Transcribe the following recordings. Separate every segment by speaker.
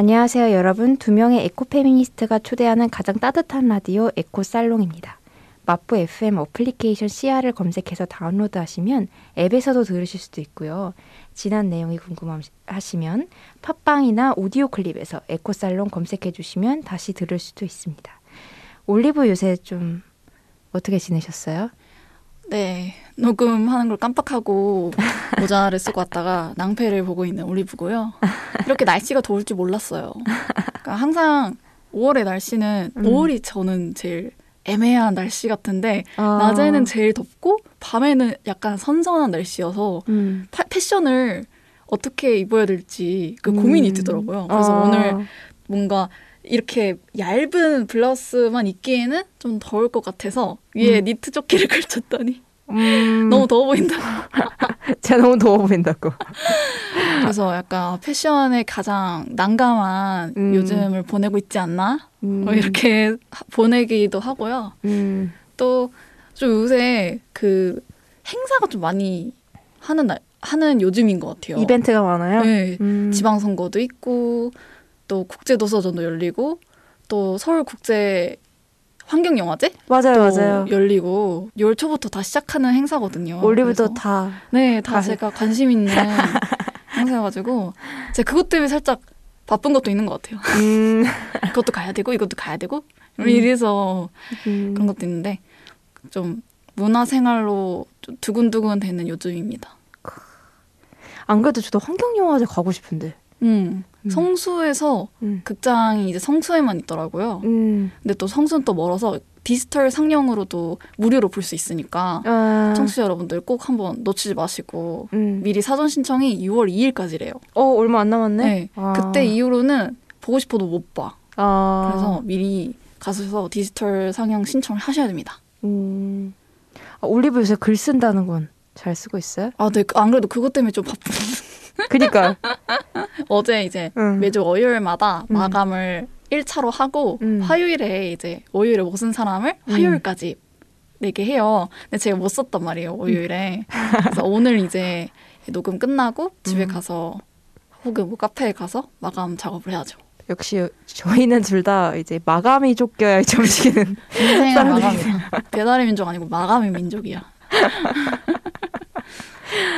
Speaker 1: 안녕하세요, 여러분. 두 명의 에코 페미니스트가 초대하는 가장 따뜻한 라디오 에코 살롱입니다. 마포 FM 어플리케이션 CR을 검색해서 다운로드 하시면 앱에서도 들으실 수도 있고요. 지난 내용이 궁금하시면 팟빵이나 오디오 클립에서 에코 살롱 검색해 주시면 다시 들을 수도 있습니다. 올리브 요새 좀 어떻게 지내셨어요?
Speaker 2: 네, 녹음하는 걸 깜빡하고 모자를 쓰고 왔다가 낭패를 보고 있는 올리브고요. 이렇게 날씨가 더울 줄 몰랐어요. 그러니까 항상 5월의 날씨는 음. 5월이 저는 제일 애매한 날씨 같은데 아. 낮에는 제일 덥고 밤에는 약간 선선한 날씨여서 음. 파, 패션을 어떻게 입어야 될지 그 고민이 음. 되더라고요. 그래서 아. 오늘 뭔가 이렇게 얇은 블라우스만 입기에는 좀 더울 것 같아서 위에 음. 니트 조끼를 걸쳤더니 음. 너무 더워 보인다.
Speaker 1: 제가 너무 더워 보인다고.
Speaker 2: 그래서 약간 패션에 가장 난감한 음. 요즘을 보내고 있지 않나? 음. 뭐 이렇게 보내기도 하고요. 음. 또좀 요새 그 행사가 좀 많이 하는 날, 하는 요즘인 것 같아요.
Speaker 1: 이벤트가 많아요?
Speaker 2: 네. 음. 지방선거도 있고, 또 국제도서전도 열리고 또 서울국제 환경영화제?
Speaker 1: 맞아요, 맞아요.
Speaker 2: 열리고 6월 초부터 다 시작하는 행사거든요.
Speaker 1: 올리브도 다.
Speaker 2: 네, 다 가... 제가 관심 있는 행사여가지고 제가 그것 때문에 살짝 바쁜 것도 있는 것 같아요. 음. 그것도 가야 되고 이것도 가야 되고 음. 이래서 음. 그런 것도 있는데 좀 문화생활로 좀 두근두근 되는 요즘입니다.
Speaker 1: 안 그래도 저도 환경영화제 가고 싶은데.
Speaker 2: 음. 음. 성수에서 음. 극장이 이제 성수에만 있더라고요. 음. 근데 또 성수는 또 멀어서 디지털 상영으로도 무료로 볼 수 있으니까 아. 청취자 여러분들 꼭 한번 놓치지 마시고 음. 미리 사전 신청이 6월 2일까지래요.
Speaker 1: 어 얼마 안 남았네.
Speaker 2: 네. 아. 그때 이후로는 보고 싶어도 못 봐. 아. 그래서 미리 가셔서 디지털 상영 신청을 하셔야 됩니다. 음.
Speaker 1: 아, 올리브 요새 글 쓴다는 건 잘 쓰고 있어요?
Speaker 2: 아, 네. 안 그래도 그것 때문에 좀 바쁜.
Speaker 1: 그니까.
Speaker 2: 어제 이제 응. 매주 월요일마다 응. 마감을 1차로 하고 응. 화요일에 이제 월요일에 못 쓴 사람을 화요일까지 내게 해요. 근데 제가 못 썼단 말이에요, 월요일에. 그래서 오늘 이제 녹음 끝나고 집에 가서 혹은 뭐 카페에 가서 마감 작업을 해야죠.
Speaker 1: 역시 저희는 둘 다 이제 마감이 쫓겨야 점치는
Speaker 2: 인생은 마감이야. 배달의 민족 아니고 마감의 민족이야.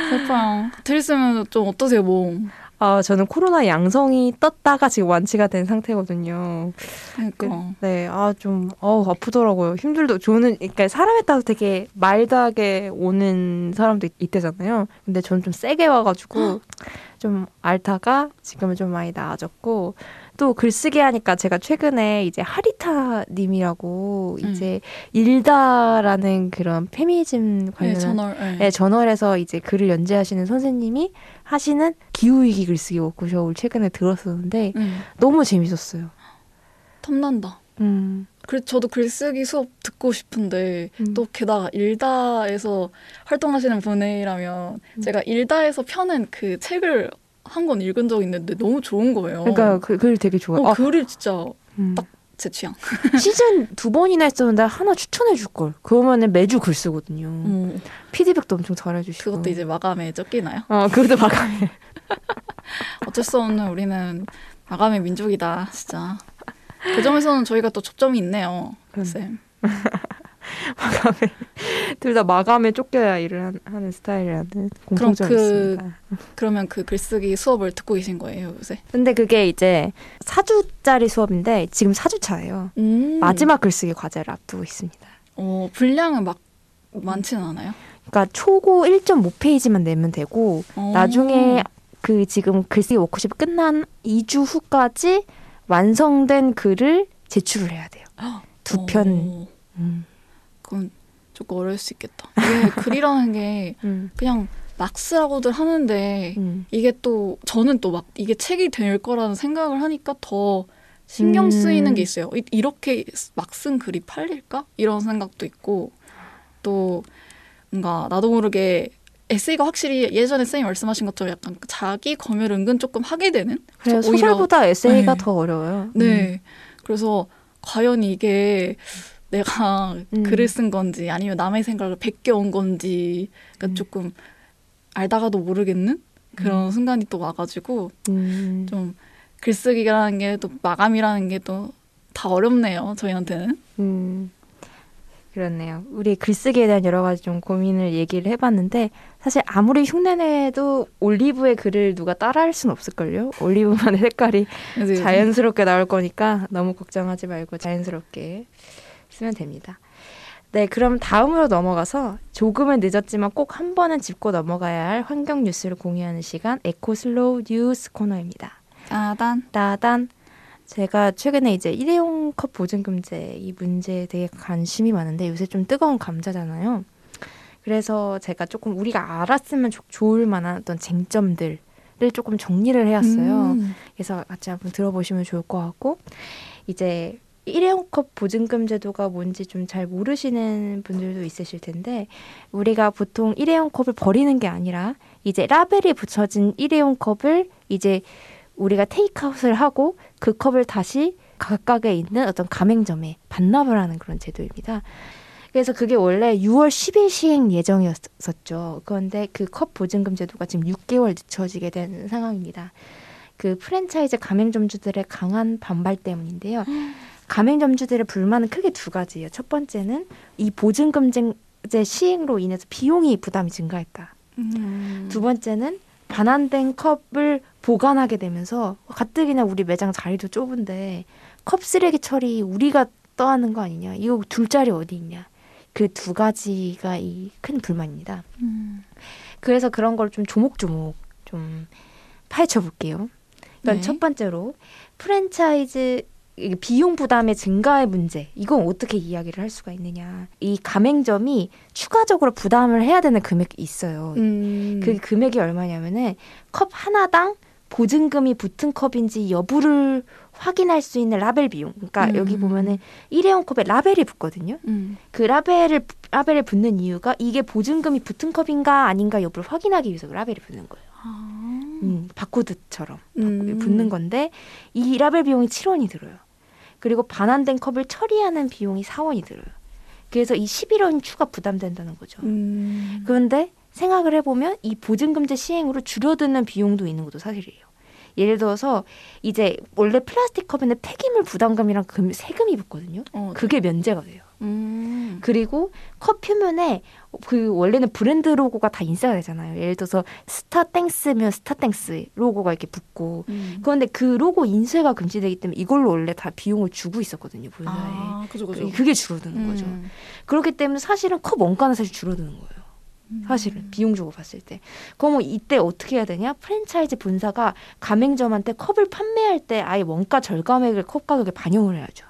Speaker 2: 슬퍼요. 들으시면 좀 어떠세요, 몸?
Speaker 1: 아, 저는 코로나 양성이 떴다가 지금 완치가 된 상태거든요.
Speaker 2: 그러니까.
Speaker 1: 네, 아, 좀, 어 아프더라고요. 힘들도, 저는, 그러니까 사람에 따라서 되게 마일드하게 오는 사람도 있, 대잖아요 근데 저는 좀 세게 와가지고, 좀 앓다가 지금은 좀 많이 나아졌고, 또 글쓰기 하니까 제가 최근에 이제 하리타 님이라고 음. 이제 일다라는 그런 페미니즘 네, 관련 네, 저널, 네. 네, 저널에서 이제 글을 연재하시는 선생님이 하시는 기후위기 글쓰기 워크숍을 최근에 들었었는데 음. 너무 재밌었어요.
Speaker 2: 탐난다. 음. 그래 저도 글쓰기 수업 듣고 싶은데 음. 또 게다가 일다에서 활동하시는 분이라면 음. 제가 일다에서 펴는 그 책을 한 권 읽은 적 있는데 너무 좋은 거예요.
Speaker 1: 그러니까 그 글 되게 좋아요.
Speaker 2: 어, 아, 글이 진짜 음. 딱제 취향.
Speaker 1: 시즌 두 번이나 했었는데 하나 추천해 줄 걸. 그러면은 매주 글 쓰거든요. 음. 피드백도 엄청 잘해 주시고.
Speaker 2: 그것도 이제 마감에 쫓기나요?
Speaker 1: 어, 그것도 마감에.
Speaker 2: 어쩔 수 없는 우리는 마감의 민족이다, 진짜. 그 점에서는 저희가 또 접점이 있네요, 쌤.
Speaker 1: 마감에 둘 다 마감에 쫓겨야 일을 하는 스타일이라는 공통점이 그, 있습니다.
Speaker 2: 그러면 그 글쓰기 수업을 듣고 계신 거예요 요새?
Speaker 1: 근데 그게 이제 4주짜리 수업인데 지금 4주차예요. 음. 마지막 글쓰기 과제를 앞두고 있습니다.
Speaker 2: 어 분량은 막 많지는 않아요?
Speaker 1: 그러니까 초고 1.5페이지만 내면 되고 오. 어. 나중에 그 지금 글쓰기 워크숍이 끝난 2주 후까지 완성된 글을 제출을 해야 돼요. 두 편. 음.
Speaker 2: 그건 조금 어려울 수 있겠다. 이게 글이라는 게 음. 그냥 막 쓰라고들 하는데 음. 이게 또 저는 또 막 이게 책이 될 거라는 생각을 하니까 더 신경 음. 쓰이는 게 있어요. 이, 렇게 막 쓴 글이 팔릴까? 이런 생각도 있고 또 뭔가 나도 모르게 에세이가 확실히 예전에 쌤이 말씀하신 것처럼 약간 자기 검열 은근 조금 하게 되는.
Speaker 1: 그래 소설보다 에세이가 네. 더 어려워요.
Speaker 2: 네. 음. 그래서 과연 이게 내가 음. 글을 쓴 건지 아니면 남의 생각을 베껴온 건지 그러니까 음. 조금 알다가도 모르겠는 그런 음. 순간이 또 와가지고 음. 좀 글쓰기라는 게 또 마감이라는 게 또 다 어렵네요. 저희한테는.
Speaker 1: 음, 그렇네요. 우리 글쓰기에 대한 여러 가지 좀 고민을 얘기를 해봤는데 사실 아무리 흉내내도 올리브의 글을 누가 따라할 수는 없을걸요. 올리브만의 색깔이 자연스럽게 나올 거니까 너무 걱정하지 말고 자연스럽게 쓰면 됩니다. 네, 그럼 다음으로 넘어가서 조금은 늦었지만 꼭 한 번은 짚고 넘어가야 할 환경 뉴스를 공유하는 시간 eco slow 뉴스 코너입니다.
Speaker 2: 짜단.
Speaker 1: 따단 제가 최근에 이제 일회용 컵 보증 금제 이 문제에 대해 관심이 많은데 요새 좀 뜨거운 감자잖아요. 그래서 제가 조금 우리가 알았으면 좋- 좋을 만한 어떤 쟁점들을 조금 정리를 해왔어요.
Speaker 2: 음.
Speaker 1: 그래서 같이 한번 들어보시면 좋을 것 같고 이제 일회용 컵 보증금 제도가 뭔지 좀 잘 모르시는 분들도 있으실 텐데 우리가 보통 일회용 컵을 버리는 게 아니라 이제 라벨이 붙여진 일회용 컵을 이제 우리가 테이크아웃을 하고 그 컵을 다시 각각에 있는 어떤 가맹점에 반납을 하는 그런 제도입니다. 그래서 그게 원래 6월 10일 시행 예정이었었죠. 그런데 그 컵 보증금 제도가 지금 6개월 늦춰지게 된 상황입니다. 그 프랜차이즈 가맹점주들의 강한 반발 때문인데요. 가맹점주들의 불만은 크게 두 가지예요. 첫 번째는 이 보증금제 시행으로 인해서 비용이 부담이 증가했다.
Speaker 2: 음.
Speaker 1: 두 번째는 반환된 컵을 보관하게 되면서 가뜩이나 우리 매장 자리도 좁은데 컵 쓰레기 처리 우리가 떠하는 거 아니냐 이거 둘 자리 어디 있냐 그 두 가지가 이 큰 불만입니다.
Speaker 2: 음.
Speaker 1: 그래서 그런 걸 좀 조목조목 좀 파헤쳐 볼게요. 일단
Speaker 2: 네.
Speaker 1: 첫 번째로 프랜차이즈 비용 부담의 증가의 문제 이건 어떻게 이야기를 할 수가 있느냐 이 가맹점이 추가적으로 부담을 해야 되는 금액이 있어요.
Speaker 2: 음.
Speaker 1: 그 금액이 얼마냐면은 컵 하나당 보증금이 붙은 컵인지 여부를 확인할 수 있는 라벨 비용. 그러니까
Speaker 2: 음.
Speaker 1: 여기 보면은 일회용 컵에 라벨이 붙거든요.
Speaker 2: 음.
Speaker 1: 그 라벨을 라벨에 붙는 이유가 이게 보증금이 붙은 컵인가 아닌가 여부를 확인하기 위해서 그 라벨이 붙는 거예요.
Speaker 2: 아.
Speaker 1: 음, 바코드처럼
Speaker 2: 음.
Speaker 1: 붙는 건데 이 라벨 비용이 7원이 들어요. 그리고 반환된 컵을 처리하는 비용이 4원이 들어요. 그래서 이 11원이 추가 부담된다는 거죠.
Speaker 2: 음.
Speaker 1: 그런데 생각을 해보면 이 보증금제 시행으로 줄어드는 비용도 있는 것도 사실이에요. 예를 들어서 이제 원래 플라스틱 컵에는 폐기물 부담금이랑 금, 세금이 붙거든요.
Speaker 2: 어,
Speaker 1: 그게 면제가 돼요.
Speaker 2: 음.
Speaker 1: 그리고 컵 표면에 그 원래는 브랜드 로고가 다 인쇄가 되잖아요. 예를 들어서 스타땡스면 스타땡스 로고가 이렇게 붙고
Speaker 2: 음.
Speaker 1: 그런데 그 로고 인쇄가 금지되기 때문에 이걸로 원래 다 비용을 주고 있었거든요. 본사에.
Speaker 2: 아, 그죠, 그죠.
Speaker 1: 그게 줄어드는 거죠.
Speaker 2: 음.
Speaker 1: 그렇기 때문에 사실은 컵 원가는 사실 줄어드는 거예요.
Speaker 2: 음.
Speaker 1: 사실은 비용적으로 봤을 때. 그럼 이때 어떻게 해야 되냐? 프랜차이즈 본사가 가맹점한테 컵을 판매할 때 아예 원가 절감액을 컵 가격에 반영을 해야죠.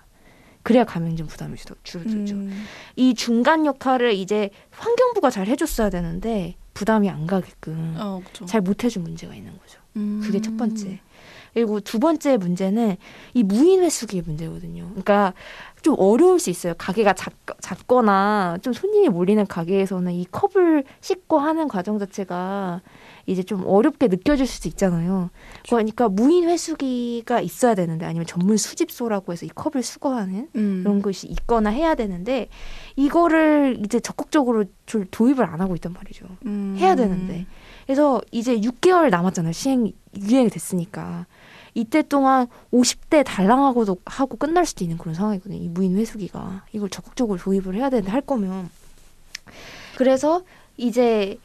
Speaker 1: 그래야 가맹점 부담이 줄- 줄어들죠.
Speaker 2: 음.
Speaker 1: 이 중간 역할을 이제 환경부가 잘 해줬어야 되는데 부담이 안 가게끔
Speaker 2: 어.
Speaker 1: 잘 못해준 문제가 있는 거죠.
Speaker 2: 음.
Speaker 1: 그게 첫 번째. 그리고 두 번째 문제는 이 무인 회수기의 문제거든요. 그러니까 좀 어려울 수 있어요. 가게가 작, 작거나 좀 손님이 몰리는 가게에서는 이 컵을 씻고 하는 과정 자체가 이제 좀 어렵게 느껴질 수도 있잖아요. 그러니까 무인 회수기가 있어야 되는데 아니면 전문 수집소라고 해서 이 컵을 수거하는
Speaker 2: 음.
Speaker 1: 그런 것이 있거나 해야 되는데 이거를 이제 적극적으로 조- 도입을 안 하고 있단 말이죠.
Speaker 2: 음.
Speaker 1: 해야 되는데. 그래서 이제 6개월 남았잖아요. 시행 유행이 됐으니까. 이때 동안 50대 달랑하고도 하고 끝날 수도 있는 그런 상황이거든요. 이 무인 회수기가 이걸 적극적으로 도입을 해야 되는데 할 거면 그래서 이제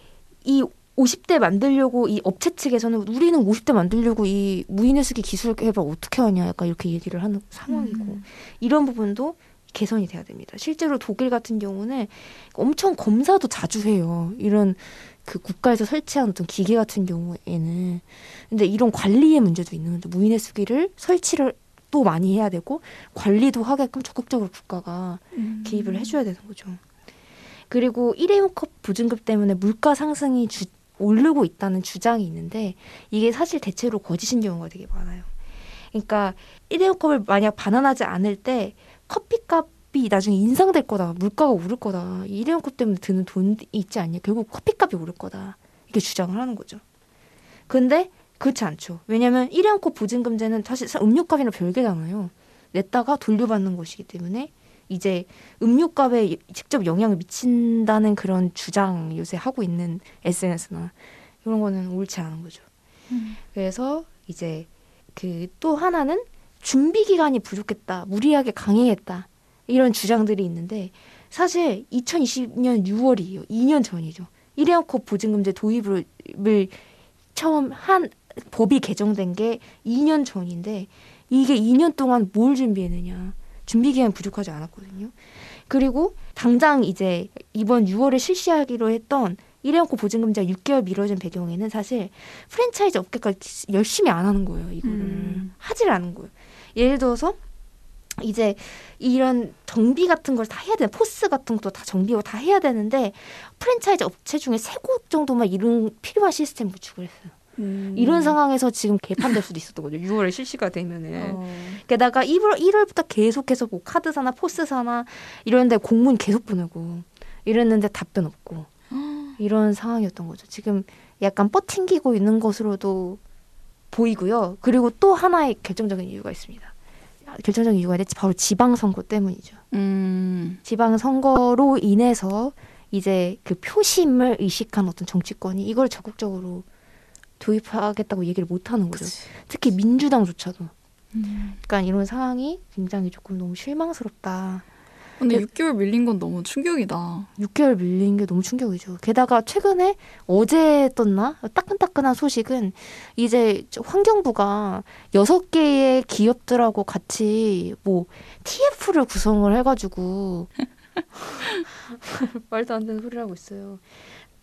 Speaker 1: 이 50대 만들려고 이 업체 측에서는 우리는 50대 만들려고 이 무인 회수기 기술 개발 어떻게 하냐 약간 이렇게 얘기를 하는 상황이고
Speaker 2: 음.
Speaker 1: 이런 부분도 개선이 돼야 됩니다. 실제로 독일 같은 경우는 엄청 검사도 자주 해요. 이런 그 국가에서 설치한 어떤 기계 같은 경우에는 근데 이런 관리의 문제도 있는 건데 무인의 수기를 설치를 또 많이 해야 되고 관리도 하게끔 적극적으로 국가가
Speaker 2: 음.
Speaker 1: 개입을 해줘야 되는 거죠. 그리고 일회용 컵 보증금 때문에 물가 상승이 주- 오르고 있다는 주장이 있는데 이게 사실 대체로 거짓인 경우가 되게 많아요. 그러니까 일회용 컵을 만약 반환하지 않을 때 커피값이 나중에 인상될 거다, 물가가 오를 거다, 이 일회용 컵 때문에 드는 돈이 있지 않냐, 결국 커피값이 오를 거다 이렇게 주장을 하는 거죠. 근데 그렇지 않죠. 왜냐하면 일회용 컵 보증금제는 사실 음료값이랑 별개잖아요. 냈다가 돌려받는 것이기 때문에 이제 음료값에 직접 영향을 미친다는 그런 주장 요새 하고 있는 SNS나 이런 거는 옳지 않은 거죠.
Speaker 2: 음.
Speaker 1: 그래서 이제 그 또 하나는 준비 기간이 부족했다, 무리하게 강행했다 이런 주장들이 있는데 사실 2020년 6월이에요. 2년 전이죠. 일회용컵 보증금제 도입을 처음 한 법이 개정된 게 2년 전인데 이게 2년 동안 뭘 준비했느냐. 준비 기간 부족하지 않았거든요. 그리고 당장 이제 이번 6월에 실시하기로 했던 일회용컵 보증금제가 6개월 미뤄진 배경에는 사실 프랜차이즈 업계가 열심히 안 하는 거예요. 이거를 음. 하질 않은 거예요. 예를 들어서 이제 이런 정비 같은 걸 다 해야 돼. 포스 같은 것도 다 정비하고 다 해야 되는데 프랜차이즈 업체 중에 세 곳 정도만 이런 필요한 시스템 구축을 했어요. 음. 이런 상황에서 지금 개판될 수도 있었던 거죠. 6월에 실시가 되면은. 어. 게다가 1월 1월부터 계속해서 뭐 카드 사나 포스 사나 이런데 공문 계속 보내고 이랬는데 답변 없고 이런 상황이었던 거죠. 지금 약간 뻗팅기고 있는 것으로도 보이고요. 그리고 또 하나의 결정적인 이유가 있습니다. 결정적인 이유가 있지 바로 지방선거 때문이죠. 음. 지방선거로 인해서 이제 그 표심을 의식한 어떤 정치권이 이걸 적극적으로 도입하겠다고 얘기를 못 하는 거죠. 그치. 특히 민주당조차도. 음. 그러니까 이런 상황이 굉장히 조금 너무 실망스럽다.
Speaker 2: 근데 6개월 밀린 건 너무 충격이다.
Speaker 1: 6개월 밀린 게 너무 충격이죠. 게다가 최근에 어제 떴나? 따끈따끈한 소식은 이제 환경부가 6개의 기업들하고 같이 뭐 TF를 구성을 해가지고 말도 안 되는 소리를 하고 있어요.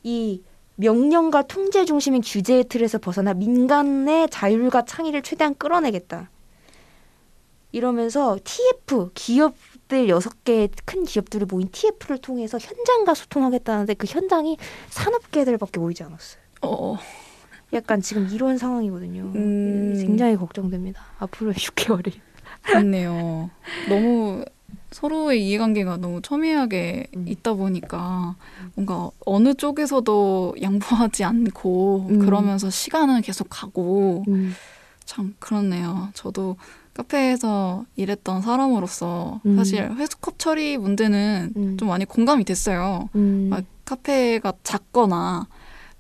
Speaker 1: 이 명령과 통제 중심인 규제의 틀에서 벗어나 민간의 자율과 창의를 최대한 끌어내겠다. 이러면서 TF 기업들 여섯 개큰 기업들이 모인 TF를 통해서 현장과 소통하겠다는데 그 현장이 산업계들밖에 모이지 않았어요. 어. 약간 지금 이런 상황이거든요. 음. 굉장히 걱정됩니다. 앞으로 6개월이.
Speaker 2: 그렇네요. 너무 서로의 이해관계가 너무 첨예하게 음. 있다 보니까 뭔가 어느 쪽에서도 양보하지 않고 음. 그러면서 시간은 계속 가고 음. 참 그렇네요. 저도 카페에서 일했던 사람으로서 음. 사실 회수컵 처리 문제는 음. 좀 많이 공감이 됐어요. 음. 카페가 작거나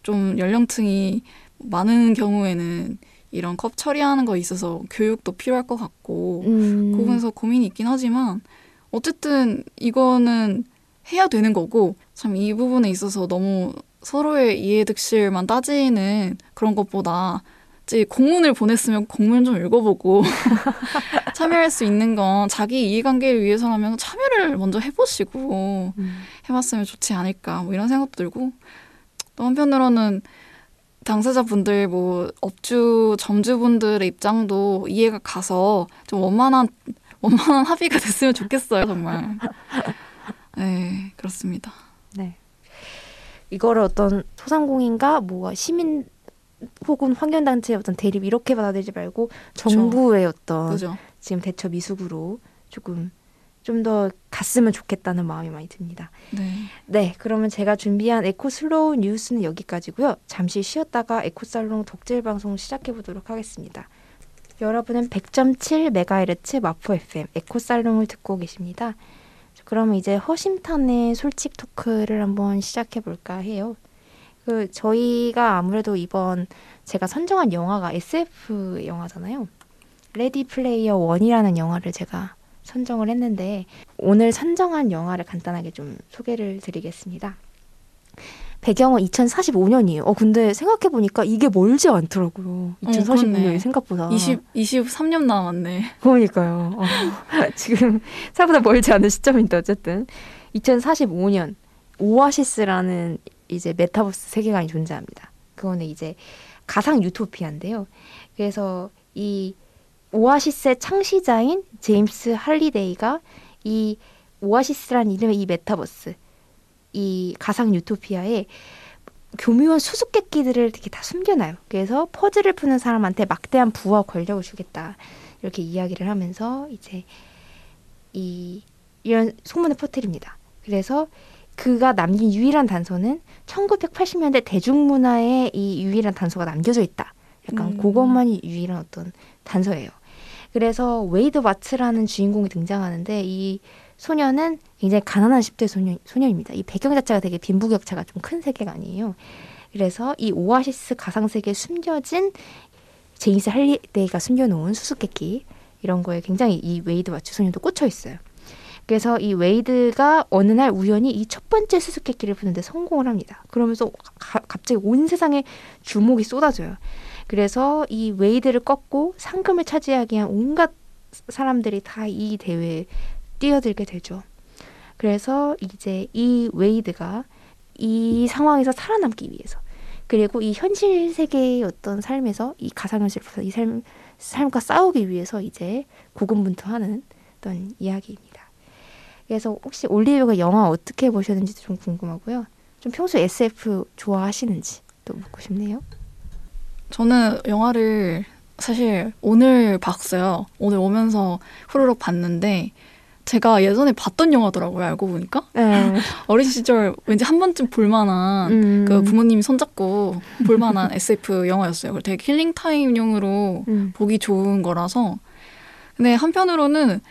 Speaker 2: 좀 연령층이 많은 경우에는 이런 컵 처리하는 거 있어서 교육도 필요할 것 같고 음. 그 부분에서 고민이 있긴 하지만 어쨌든 이거는 해야 되는 거고 참 이 부분에 있어서 너무 서로의 이해득실만 따지는 그런 것보다 이제 공문을 보냈으면 공문 좀 읽어보고 참여할 수 있는 건 자기 이해관계를 위해서라면 참여를 먼저 해보시고 음. 해봤으면 좋지 않을까 뭐 이런 생각도 들고 또 한편으로는 당사자분들 뭐 업주 점주분들의 입장도 이해가 가서 좀 원만한 원만한 합의가 됐으면 좋겠어요, 정말. 네, 그렇습니다. 네.
Speaker 1: 이거를 어떤 소상공인과 뭐 시민 혹은 환경단체의 어떤 대립 이렇게 받아들이지 말고 정부의 어떤 그죠. 지금 대처 미숙으로 조금 좀 더 갔으면 좋겠다는 마음이 많이 듭니다. 네. 네, 그러면 제가 준비한 eco slow 뉴스는 여기까지고요. 잠시 쉬었다가 에코살롱 덕질 방송 시작해 보도록 하겠습니다. 여러분은 100.7MHz 마포 FM 에코살롱을 듣고 계십니다. 그러면 이제 허심탄회 솔직 토크를 한번 시작해 볼까 해요. 그 저희가 아무래도 이번 제가 선정한 영화가 SF 영화잖아요. Ready Player One이라는 영화를 제가 선정을 했는데 오늘 선정한 영화를 간단하게 좀 소개를 드리겠습니다. 배경은 2045년이에요. 어, 근데 생각해보니까 이게 멀지 않더라고요. 2045년이 어, 생각보다.
Speaker 2: 20, 23년 남았네.
Speaker 1: 그러니까요. 어, 지금 생각보다 멀지 않은 시점인데, 어쨌든. 2045년, 오아시스라는 이제 메타버스 세계관이 존재합니다. 그거는 이제 가상 유토피아인데요. 그래서 이 오아시스의 창시자인 제임스 할리데이가 이 오아시스라는 이름의 이 메타버스, 이 가상 유토피아에 교묘한 수수께끼들을 이렇게 다 숨겨놔요. 그래서 퍼즐을 푸는 사람한테 막대한 부와 권력을 주겠다. 이렇게 이야기를 하면서 이제 이 이런 소문을 퍼뜨립니다. 그래서 그가 남긴 유일한 단서는 1980년대 대중문화에 이 유일한 단서가 남겨져 있다. 약간 음. 그것만이 유일한 어떤 단서예요. 그래서 웨이드 와츠라는 주인공이 등장하는데 이 소년은 굉장히 가난한 10대 소년, 소년입니다. 이 배경 자체가 되게 빈부격차가 좀 큰 세계관이에요. 그래서 이 오아시스 가상세계에 숨겨진 제임스 할리데이가 숨겨놓은 수수께끼 이런 거에 굉장히 이 웨이드 와츠소년도 꽂혀 있어요. 그래서 이 웨이드가 어느 날 우연히 이 첫 번째 수수께끼를 푸는데 성공을 합니다. 그러면서 가, 갑자기 온 세상의 주목이 쏟아져요. 그래서 이 웨이드를 꺾고 상금을 차지하기 위한 온갖 사람들이 다 이 대회에 뛰어들게 되죠. 그래서 이제 이 웨이드가 이 상황에서 살아남기 위해서 그리고 이 현실 세계의 어떤 삶에서 이 가상현실에서 이 삶, 삶과 싸우기 위해서 이제 고군분투하는 어떤 이야기입니다. 그래서 혹시 올리브가 영화 어떻게 보셨는지 좀 궁금하고요. 좀 평소 SF 좋아하시는지 또 묻고 싶네요.
Speaker 2: 저는 영화를 사실 오늘 봤어요. 오늘 오면서 후루룩 봤는데 제가 예전에 봤던 영화더라고요. 알고 보니까
Speaker 1: 네.
Speaker 2: 어린 시절 왠지 한 번쯤 볼만한
Speaker 1: 음.
Speaker 2: 그 부모님이 손잡고 볼만한 SF 영화였어요. 되게 killing time용으로
Speaker 1: 음.
Speaker 2: 보기 좋은 거라서. 근데 한편으로는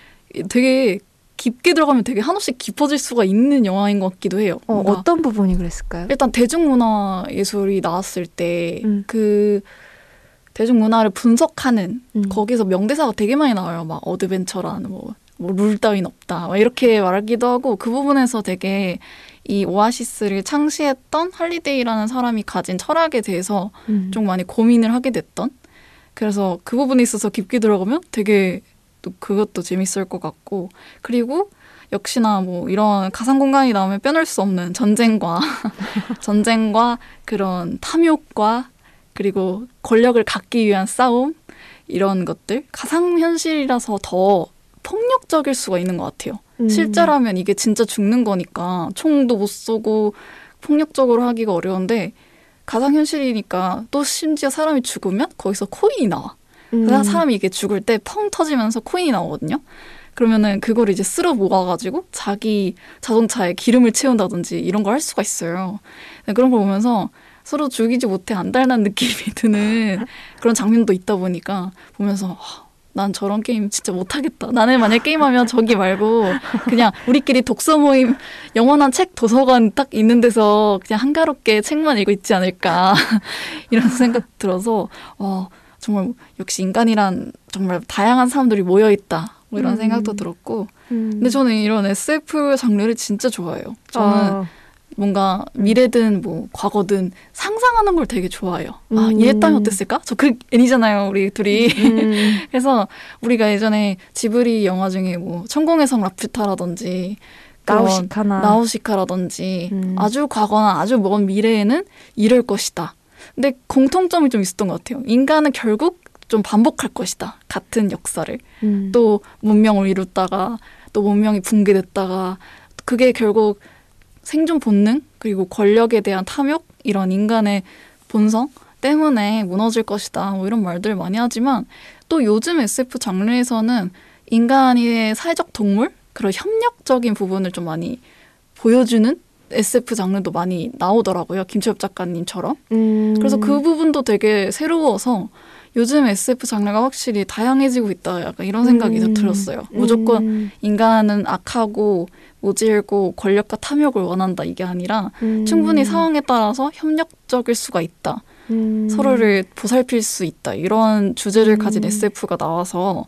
Speaker 2: 되게 깊게 들어가면 되게 한없이 깊어질 수가 있는 영화인 것 같기도 해요.
Speaker 1: 어, 어떤 부분이 그랬을까요?
Speaker 2: 일단 대중문화 예술이 나왔을 때
Speaker 1: 음.
Speaker 2: 그 대중문화를 분석하는
Speaker 1: 음.
Speaker 2: 거기서 명대사가 되게 많이 나와요. 막 어드벤처라는 뭐, 뭐 룰 따윈 없다. 막 이렇게 말하기도 하고 그 부분에서 되게 이 오아시스를 창시했던 할리데이라는 사람이 가진 철학에 대해서
Speaker 1: 음.
Speaker 2: 좀 많이 고민을 하게 됐던 그래서 그 부분에 있어서 깊게 들어가면 되게 또 그것도 재밌을 것 같고 그리고 역시나 뭐 이런 가상 공간이 나오면 빼놓을 수 없는 전쟁과 전쟁과 그런 탐욕과 그리고 권력을 갖기 위한 싸움 이런 것들 가상 현실이라서 더 폭력적일 수가 있는 것 같아요.
Speaker 1: 음.
Speaker 2: 실제라면 이게 진짜 죽는 거니까 총도 못 쏘고 폭력적으로 하기가 어려운데 가상현실이니까 또 심지어 사람이 죽으면 거기서 코인이 나와.
Speaker 1: 음.
Speaker 2: 그래서 사람이 이게 죽을 때 펑 터지면서 코인이 나오거든요. 그러면은 그걸 이제 쓸어 모아가지고 자기 자동차에 기름을 채운다든지 이런 걸 할 수가 있어요. 네, 그런 걸 보면서 서로 죽이지 못해 안달난 느낌이 드는 그런 장면도 있다 보니까 보면서 아, 난 저런 게임 진짜 못하겠다. 나는 만약 게임하면 저기 말고 그냥 우리끼리 독서 모임 영원한 책 도서관 딱 있는 데서 그냥 한가롭게 책만 읽고 있지 않을까 이런 생각 들어서 와 정말 역시 인간이란 정말 다양한 사람들이 모여 있다. 뭐 이런
Speaker 1: 음.
Speaker 2: 생각도 들었고
Speaker 1: 음.
Speaker 2: 근데 저는 이런 SF 장르를 진짜 좋아해요. 저는
Speaker 1: 아.
Speaker 2: 뭔가 미래든 뭐 과거든 상상하는 걸 되게 좋아해요. 아
Speaker 1: 음.
Speaker 2: 이랬다면 어땠을까? 저 그 애니잖아요, 우리 둘이.
Speaker 1: 음.
Speaker 2: 그래서 우리가 예전에 지브리 영화 중에 뭐 천공의 성 라퓨타라든지
Speaker 1: 나우시카나
Speaker 2: 나우시카라든지
Speaker 1: 음.
Speaker 2: 아주 과거나 아주 먼 미래에는 이럴 것이다. 근데 공통점이 좀 있었던 것 같아요. 인간은 결국 좀 반복할 것이다. 같은 역사를.
Speaker 1: 음.
Speaker 2: 또 문명을 이뤘다가 또 문명이 붕괴됐다가 그게 결국 생존 본능 그리고 권력에 대한 탐욕 이런 인간의 본성 때문에 무너질 것이다 뭐 이런 말들 많이 하지만 또 요즘 SF 장르에서는 인간의 사회적 동물 그런 협력적인 부분을 좀 많이 보여주는 SF 장르도 많이 나오더라고요 김철엽 작가님처럼
Speaker 1: 음.
Speaker 2: 그래서 그 부분도 되게 새로워서 요즘 SF 장르가 확실히 다양해지고 있다 약간 이런 생각이
Speaker 1: 음.
Speaker 2: 들었어요 무조건
Speaker 1: 음.
Speaker 2: 인간은 악하고 모질고 권력과 탐욕을 원한다 이게 아니라
Speaker 1: 음.
Speaker 2: 충분히 상황에 따라서 협력적일 수가 있다.
Speaker 1: 음.
Speaker 2: 서로를 보살필 수 있다. 이런 주제를
Speaker 1: 음.
Speaker 2: 가진 SF가 나와서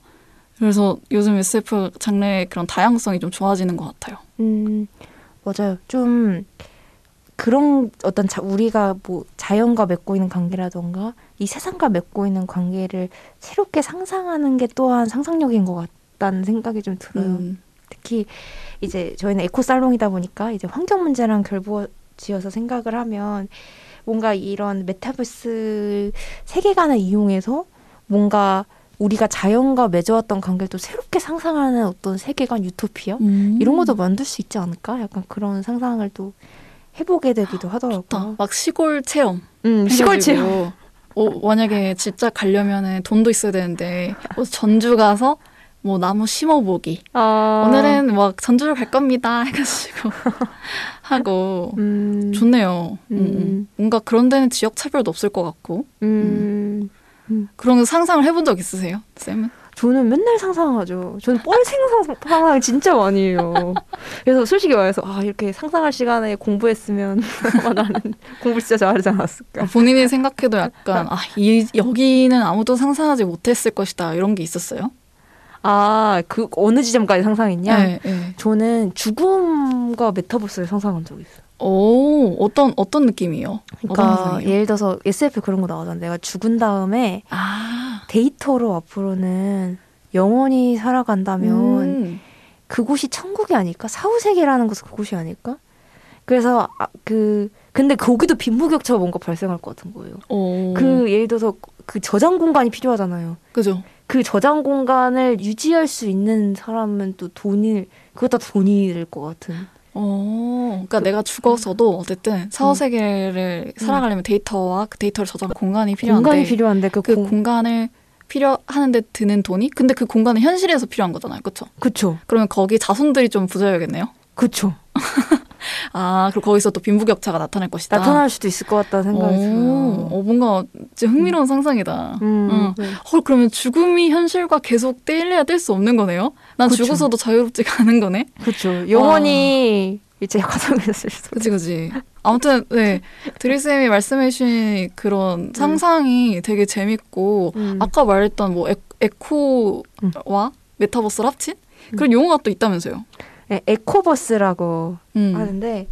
Speaker 2: 그래서 요즘 SF 장르의 그런 다양성이 좀 좋아지는 것 같아요.
Speaker 1: 음, 맞아요. 좀 그런 어떤 자, 우리가 뭐 자연과 맺고 있는 관계라던가 이 세상과 맺고 있는 관계를 새롭게 상상하는 게 또한 상상력인 것 같다는 생각이 좀 들어요.
Speaker 2: 음,
Speaker 1: 특히 이제 저희는 에코 살롱이다 보니까 이제 환경 문제랑 결부지어서 생각을 하면 뭔가 이런 메타버스 세계관을 이용해서 뭔가 우리가 자연과 맺어왔던 관계를 또 새롭게 상상하는 어떤 세계관 유토피아
Speaker 2: 음.
Speaker 1: 이런 것도 만들 수 있지 않을까? 약간 그런 상상을 또 해보게 되기도
Speaker 2: 좋다.
Speaker 1: 하더라고요.
Speaker 2: 막 시골 체험.
Speaker 1: 음, 시골 체험.
Speaker 2: 어, 만약에 진짜 가려면은 돈도 있어야 되는데 뭐 전주 가서 뭐 나무 심어보기.
Speaker 1: 아,
Speaker 2: 오늘은 막 전주를 갈 겁니다. 해가지고 하고
Speaker 1: 음,
Speaker 2: 좋네요. 음,
Speaker 1: 음.
Speaker 2: 음. 뭔가 그런 데는 지역 차별도 없을 것 같고
Speaker 1: 음,
Speaker 2: 그런 거 상상을 해본 적 있으세요, 쌤은?
Speaker 1: 저는 맨날 상상하죠. 저는 뻘생 상상 을 진짜 많이 해요. 그래서 솔직히 말해서 아 이렇게 상상할 시간에 공부했으면 나는 공부 진짜 잘하지 않았을까.
Speaker 2: 본인이 생각해도 약간 아 이, 여기는 아무도 상상하지 못했을 것이다 이런 게 있었어요?
Speaker 1: 아, 그 어느 지점까지 상상했냐?
Speaker 2: 네, 네.
Speaker 1: 저는 죽음과 메타버스를 상상한 적이 있어요.
Speaker 2: 오, 어떤 어떤 느낌이요?
Speaker 1: 그러니까 예를 들어서 SF 그런 거 나오잖아. 내가 죽은 다음에
Speaker 2: 아.
Speaker 1: 데이터로 앞으로는 영원히 살아간다면
Speaker 2: 음.
Speaker 1: 그곳이 천국이 아닐까? 사후 세계라는 것은 그곳이 아닐까? 그래서 아, 그 근데 거기도 빈부격차가 뭔가 발생할 것 같은 거예요.
Speaker 2: 오.
Speaker 1: 그 예를 들어서 그 저장 공간이 필요하잖아요.
Speaker 2: 그죠.
Speaker 1: 그 저장 공간을 유지할 수 있는 사람은 또 돈이 그것도 돈이 될 것 같은.
Speaker 2: 어, 그러니까 내가 죽어서도 어쨌든 사후 세계를
Speaker 1: 음.
Speaker 2: 살아가려면 데이터와 그 데이터를 저장 공간이 필요한데
Speaker 1: 공간이 필요한데 그,
Speaker 2: 그
Speaker 1: 공,
Speaker 2: 공간을 필요하는데 드는 돈이 근데 그 공간은 현실에서 필요한 거잖아요, 그렇죠?
Speaker 1: 그쵸,
Speaker 2: 그러면 거기 자손들이 좀 부자여야겠네요.
Speaker 1: 그쵸.
Speaker 2: 아, 그리고 거기서 또 빈부격차가 나타날 것이다.
Speaker 1: 나타날 수도 있을 것 같다는 생각이
Speaker 2: 오,
Speaker 1: 들어요.
Speaker 2: 어, 뭔가 진짜 흥미로운 상상이다.
Speaker 1: 음,
Speaker 2: 응.
Speaker 1: 네.
Speaker 2: 헐, 그러면 죽음이 현실과 계속 떼일래야 뗄 수 없는 거네요? 난
Speaker 1: 그쵸.
Speaker 2: 죽어서도 자유롭지가 않은 거네?
Speaker 1: 그쵸. 영원히 이제 과정에 있을 수도.
Speaker 2: 그치, 그치. 아무튼, 네. 드리쌤이 말씀해주신 그런 상상이 되게 재밌고,
Speaker 1: 음.
Speaker 2: 아까 말했던 뭐 에, eco와 메타버스를 합친? 그런 용어가 또 있다면서요.
Speaker 1: 네, 에코버스라고
Speaker 2: 음.
Speaker 1: 하는데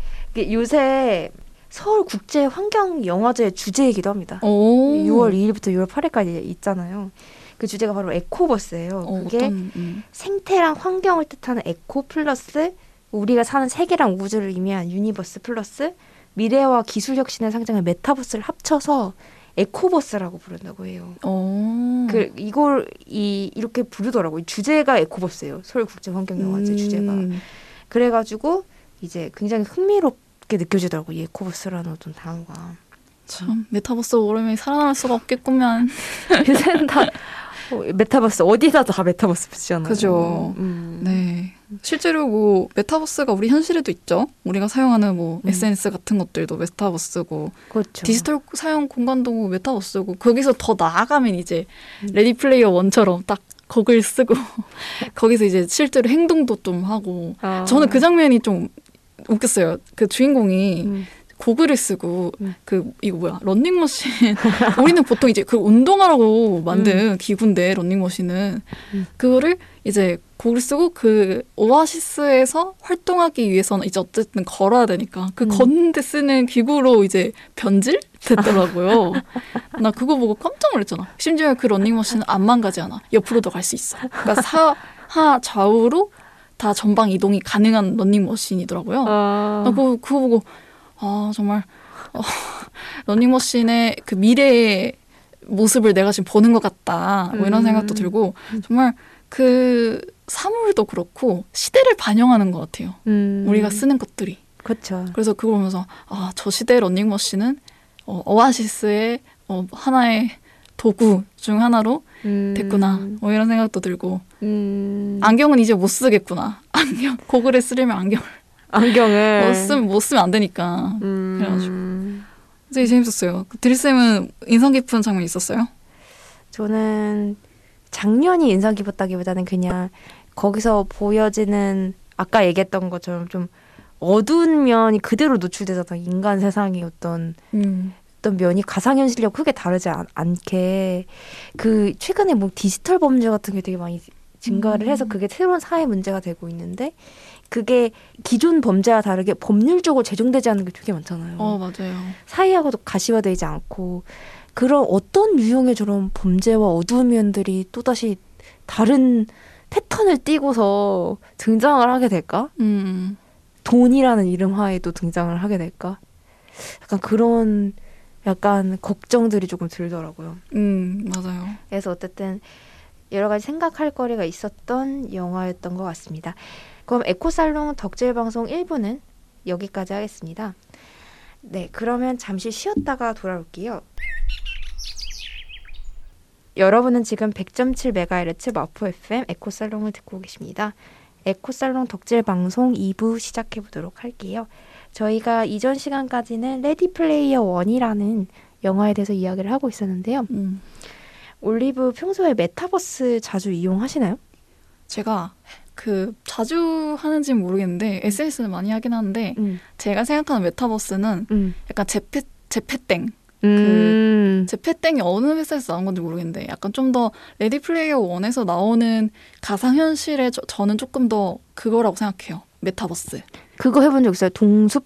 Speaker 1: 요새 서울 국제 환경 영화제 주제이기도 합니다.
Speaker 2: 오.
Speaker 1: 6월 2일부터 6월 8일까지 있잖아요. 그 주제가 바로 에코버스예요.
Speaker 2: 어,
Speaker 1: 그게
Speaker 2: 어떤, 음.
Speaker 1: 생태랑 환경을 뜻하는 에코 플러스 우리가 사는 세계랑 우주를 의미한 universe 플러스 미래와 기술 혁신을 상징하는 메타버스를 합쳐서 에코버스라고 부른다고 해요.
Speaker 2: 어.
Speaker 1: 그 이걸 이 이렇게 부르더라고요. 주제가 에코버스예요. 서울 국제 환경 영화제
Speaker 2: 음.
Speaker 1: 주제가. 그래가지고 이제 굉장히 흥미롭게 느껴지더라고 이 에코버스라는 어떤 단어가.
Speaker 2: 참, 메타버스 오름이 살아갈 수가 없겠구만.
Speaker 1: 요새는 다 어, 메타버스 어디다 다 메타버스 붙이잖아요.
Speaker 2: 그죠.
Speaker 1: 음.
Speaker 2: 네. 실제로 뭐 메타버스가 우리 현실에도 있죠. 우리가 사용하는 뭐
Speaker 1: 음.
Speaker 2: SNS 같은 것들도 메타버스고
Speaker 1: 그렇죠.
Speaker 2: 디지털 사용 공간도 뭐 메타버스고 거기서 더 나아가면 이제
Speaker 1: 음.
Speaker 2: 레디 플레이어 원처럼 딱 고글 쓰고 거기서 이제 실제로 행동도 좀 하고
Speaker 1: 아.
Speaker 2: 저는 그 장면이 좀 웃겼어요. 그 주인공이
Speaker 1: 음.
Speaker 2: 고글을 쓰고
Speaker 1: 음.
Speaker 2: 그 이거 뭐야 런닝머신 우리는 보통 이제 그 운동하라고 만든 기구인데 런닝머신은
Speaker 1: 음.
Speaker 2: 그거를 이제 고글 쓰고 그 오아시스에서 활동하기 위해서는 이제 어쨌든 걸어야 되니까 그
Speaker 1: 음.
Speaker 2: 걷는데 쓰는 기구로 이제 변질 됐더라고요. 나 그거 보고 깜짝 놀랐잖아. 심지어 그 런닝머신은 안 망가지 않아. 옆으로도 갈 수 있어. 그러니까 사하 좌우로 다 전방 이동이 가능한 런닝머신이더라고요.
Speaker 1: 아.
Speaker 2: 나 그거, 그거 보고 아 정말 어, 러닝머신의 그 미래의 모습을 내가 지금 보는 것 같다 뭐 이런
Speaker 1: 음.
Speaker 2: 생각도 들고 정말 그 사물도 그렇고 시대를 반영하는 것 같아요
Speaker 1: 음.
Speaker 2: 우리가 쓰는 것들이
Speaker 1: 그렇죠.
Speaker 2: 그래서 그걸 보면서 아 저 시대 러닝머신은 어, 오아시스의 어, 하나의 도구 중 하나로
Speaker 1: 음.
Speaker 2: 됐구나 뭐 이런 생각도 들고
Speaker 1: 음.
Speaker 2: 안경은 이제 못 쓰겠구나 안경 고글에 쓰려면 안경
Speaker 1: 안경을
Speaker 2: 못 쓰면 못 쓰면 안 되니까
Speaker 1: 음.
Speaker 2: 그래가지고. 되게 재밌었어요. 드릴쌤은 인상 깊은 장면 있었어요?
Speaker 1: 저는 장면이 인상 깊었다기보다는 그냥 거기서 보여지는 아까 얘기했던 것처럼 좀 어두운 면이 그대로 노출되잖아 인간 세상의 어떤
Speaker 2: 음.
Speaker 1: 어떤 면이 가상현실과 크게 다르지 않, 않게 그 최근에 뭐 디지털 범죄 같은 게 되게 많이 증가를 해서
Speaker 2: 음.
Speaker 1: 그게 새로운 사회 문제가 되고 있는데 그게 기존 범죄와 다르게 법률적으로 제정되지 않는 게 되게 많잖아요.
Speaker 2: 어 맞아요.
Speaker 1: 사이하고도 가시화되지 않고 그런 어떤 유형의 저런 범죄와 어두운 면들이 또다시 다른 패턴을 띠고서 등장을 하게 될까?
Speaker 2: 음.
Speaker 1: 돈이라는 이름 하에도 등장을 하게 될까? 약간 그런 약간 걱정들이 조금 들더라고요.
Speaker 2: 음 맞아요.
Speaker 1: 그래서 어쨌든 여러 가지 생각할 거리가 있었던 영화였던 것 같습니다. 그럼 에코살롱 덕질 방송 1부는 여기까지 하겠습니다. 네, 그러면 잠시 쉬었다가 돌아올게요. 여러분은 지금 100.7MHz 마포 FM 에코살롱을 듣고 계십니다. 에코살롱 덕질 방송 2부 시작해 보도록 할게요. 저희가 이전 시간까지는 레디 플레이어 1이라는 영화에 대해서 이야기를 하고 있었는데요.
Speaker 2: 음.
Speaker 1: 올리브 평소에 메타버스 자주 이용하시나요?
Speaker 2: 제가 그 자주 하는지는 모르겠는데 SNS는 많이 하긴 하는데
Speaker 1: 음.
Speaker 2: 제가 생각하는 메타버스는
Speaker 1: 음.
Speaker 2: 약간 제페 제페땡
Speaker 1: 음.
Speaker 2: 제페땡이 어느 회사에서 나온 건지 모르겠는데 약간 좀 더 레디 플레이어 원에서 나오는 가상 현실에 저, 저는 조금 더 그거라고 생각해요. 메타버스.
Speaker 1: 그거 해본 적 있어요? 동숲?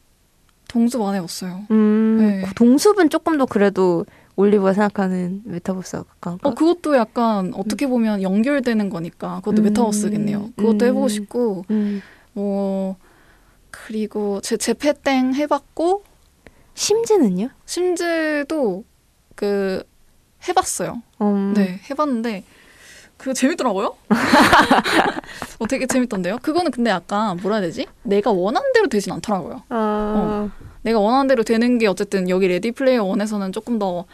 Speaker 2: 동숲 안 해봤어요.
Speaker 1: 음.
Speaker 2: 네.
Speaker 1: 그 동숲은 조금 더 그래도 올리브가 생각하는 메타버스가 가까운가?
Speaker 2: 어 그것도 약간 어떻게 보면 연결되는 거니까 그것도
Speaker 1: 음.
Speaker 2: 메타버스겠네요. 그것도 해보고
Speaker 1: 음.
Speaker 2: 싶고
Speaker 1: 음.
Speaker 2: 뭐 그리고 제 제페땡 해봤고
Speaker 1: 심즈는요?
Speaker 2: 심즈도 그 해봤어요.
Speaker 1: 음.
Speaker 2: 네, 해봤는데 그거 재밌더라고요. 어, 되게 재밌던데요. 그거는 근데 약간 뭐라 해야 되지? 내가 원하는 대로 되진 않더라고요.
Speaker 1: 아.
Speaker 2: 내가 원하는 대로 되는 게 어쨌든 여기 레디 플레이어 원에서는 조금 더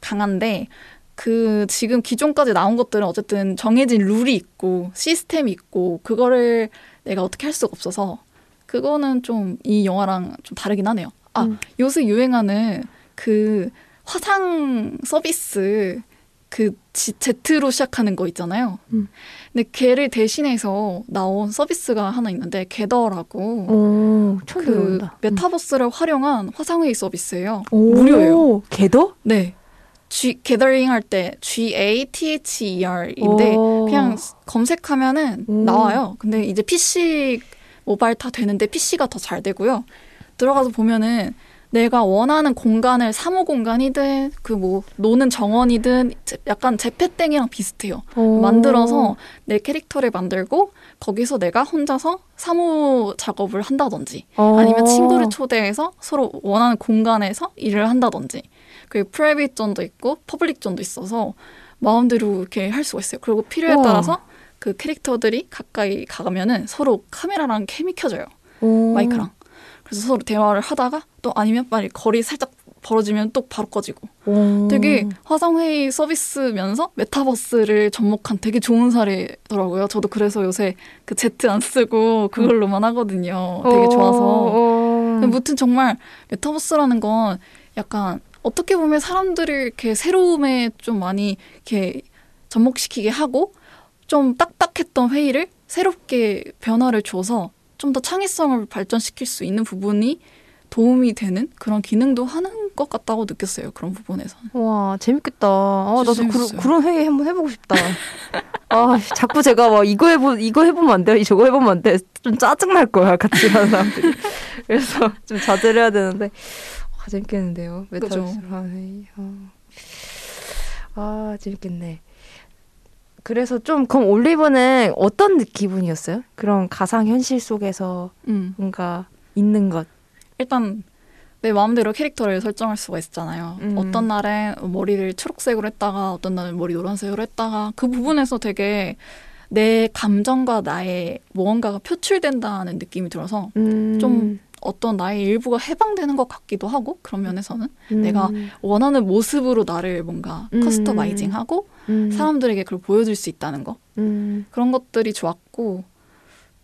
Speaker 2: 강한데 그 지금 기존까지 나온 것들은 어쨌든 정해진 룰이 있고 시스템이 있고 그거를 내가 어떻게 할 수가 없어서 그거는 좀 이 영화랑 좀 다르긴 하네요. 아
Speaker 1: 음.
Speaker 2: 요새 유행하는 그 화상 서비스 그 지- Z로 시작하는 거 있잖아요.
Speaker 1: 음.
Speaker 2: 근데 걔를 대신해서 나온 서비스가 하나 있는데 게더라고
Speaker 1: 오,
Speaker 2: 그
Speaker 1: 들어본다.
Speaker 2: 메타버스를 활용한 화상회의 서비스예요.
Speaker 1: 오,
Speaker 2: 무료예요.
Speaker 1: 걔도?
Speaker 2: 네. G 게더링 할 때 G A T H E R인데
Speaker 1: 오.
Speaker 2: 그냥 검색하면은
Speaker 1: 오.
Speaker 2: 나와요. 근데 이제 PC 모바일 다 되는데 PC가 더 잘 되고요. 들어가서 보면은 내가 원하는 공간을 사무 공간이든 그 뭐 노는 정원이든 제- 약간 제페땡이랑 비슷해요.
Speaker 1: 오.
Speaker 2: 만들어서 내 캐릭터를 만들고 거기서 내가 혼자서 사무 작업을 한다든지
Speaker 1: 어.
Speaker 2: 아니면 친구를 초대해서 서로 원하는 공간에서 일을 한다든지 그리고 private zone도 있고 public zone도 있어서 마음대로 이렇게 할 수가 있어요. 그리고 필요에
Speaker 1: 우와.
Speaker 2: 따라서 그 캐릭터들이 가까이 가가면은 서로 카메라랑 캠이 켜져요.
Speaker 1: 오.
Speaker 2: 마이크랑. 그래서 서로 대화를 하다가 또 아니면 빨리 거리 살짝 벌어지면 또 바로 꺼지고
Speaker 1: 오.
Speaker 2: 되게 화상회의 서비스면서 메타버스를 접목한 되게 좋은 사례더라고요. 저도 그래서 요새 그 Z 안 쓰고 그걸로만 하거든요. 되게 좋아서.
Speaker 1: 오.
Speaker 2: 무튼 정말 메타버스라는 건 약간 어떻게 보면 사람들을 이렇게 새로움에 좀 많이 이렇게 접목시키게 하고 좀 딱딱했던 회의를 새롭게 변화를 줘서 좀 더 창의성을 발전시킬 수 있는 부분이 도움이 되는 그런 기능도 하는 것 같다고 느꼈어요. 그런 부분에서는.
Speaker 1: 와 재밌겠다. 아, 나도 그런
Speaker 2: 재밌었어요.
Speaker 1: 그런 회의 한번 해보고 싶다. 아 자꾸 제가 막 이거 해보 이거 해보면 안 돼, 저거 해보면 안 돼. 좀 짜증 날 거야 같이 하는 사람들이. 그래서 좀 자제를 해야 되는데 아, 재밌겠는데요. 메타버스로 하는 회의. 아. 아 재밌겠네. 그래서 좀 그럼 올리브는 어떤 느- 기분이었어요? 그런 가상 현실 속에서
Speaker 2: 음.
Speaker 1: 뭔가 있는 것.
Speaker 2: 일단 내 마음대로 캐릭터를 설정할 수가 있잖아요.
Speaker 1: 음.
Speaker 2: 어떤 날엔 머리를 초록색으로 했다가 어떤 날은 머리 노란색으로 했다가 그 부분에서 되게 내 감정과 나의 무언가가 표출된다는 느낌이 들어서
Speaker 1: 음,
Speaker 2: 좀 어떤 나의 일부가 해방되는 것 같기도 하고 그런 면에서는
Speaker 1: 음,
Speaker 2: 내가 원하는 모습으로 나를 뭔가
Speaker 1: 음.
Speaker 2: 커스터마이징하고
Speaker 1: 음,
Speaker 2: 사람들에게 그걸 보여줄 수 있다는 거
Speaker 1: 음,
Speaker 2: 그런 것들이 좋았고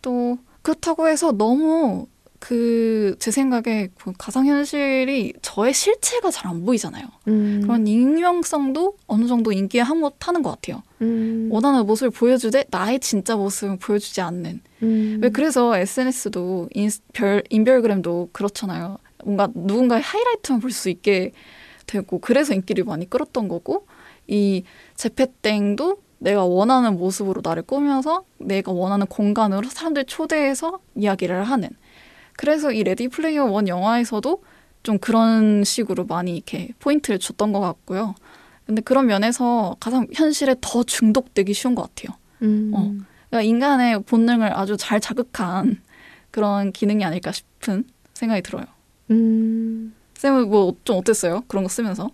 Speaker 2: 또 그렇다고 해서 너무 그 제 생각에 그 가상현실이 저의 실체가 잘 안 보이잖아요.
Speaker 1: 음,
Speaker 2: 그런 익명성도 어느 정도 인기에 한몫하는 것 같아요.
Speaker 1: 음,
Speaker 2: 원하는 모습을 보여주되 나의 진짜 모습을 보여주지 않는.
Speaker 1: 음,
Speaker 2: 왜 그래서 SNS도 별 인별그램도 그렇잖아요. 뭔가 누군가의 하이라이트만 볼 수 있게 되고 그래서 인기를 많이 끌었던 거고 이 제페땡도 내가 원하는 모습으로 나를 꾸며서 내가 원하는 공간으로 사람들 초대해서 이야기를 하는. 그래서 이 레디 플레이어 원 영화에서도 좀 그런 식으로 많이 이렇게 포인트를 줬던 것 같고요. 근데 그런 면에서 가상 현실에 더 중독되기 쉬운 것 같아요.
Speaker 1: 음,
Speaker 2: 어. 그러니까 인간의 본능을 아주 잘 자극한 그런 기능이 아닐까 싶은 생각이 들어요.
Speaker 1: 음,
Speaker 2: 쌤은 뭐 좀 어땠어요? 그런 거 쓰면서?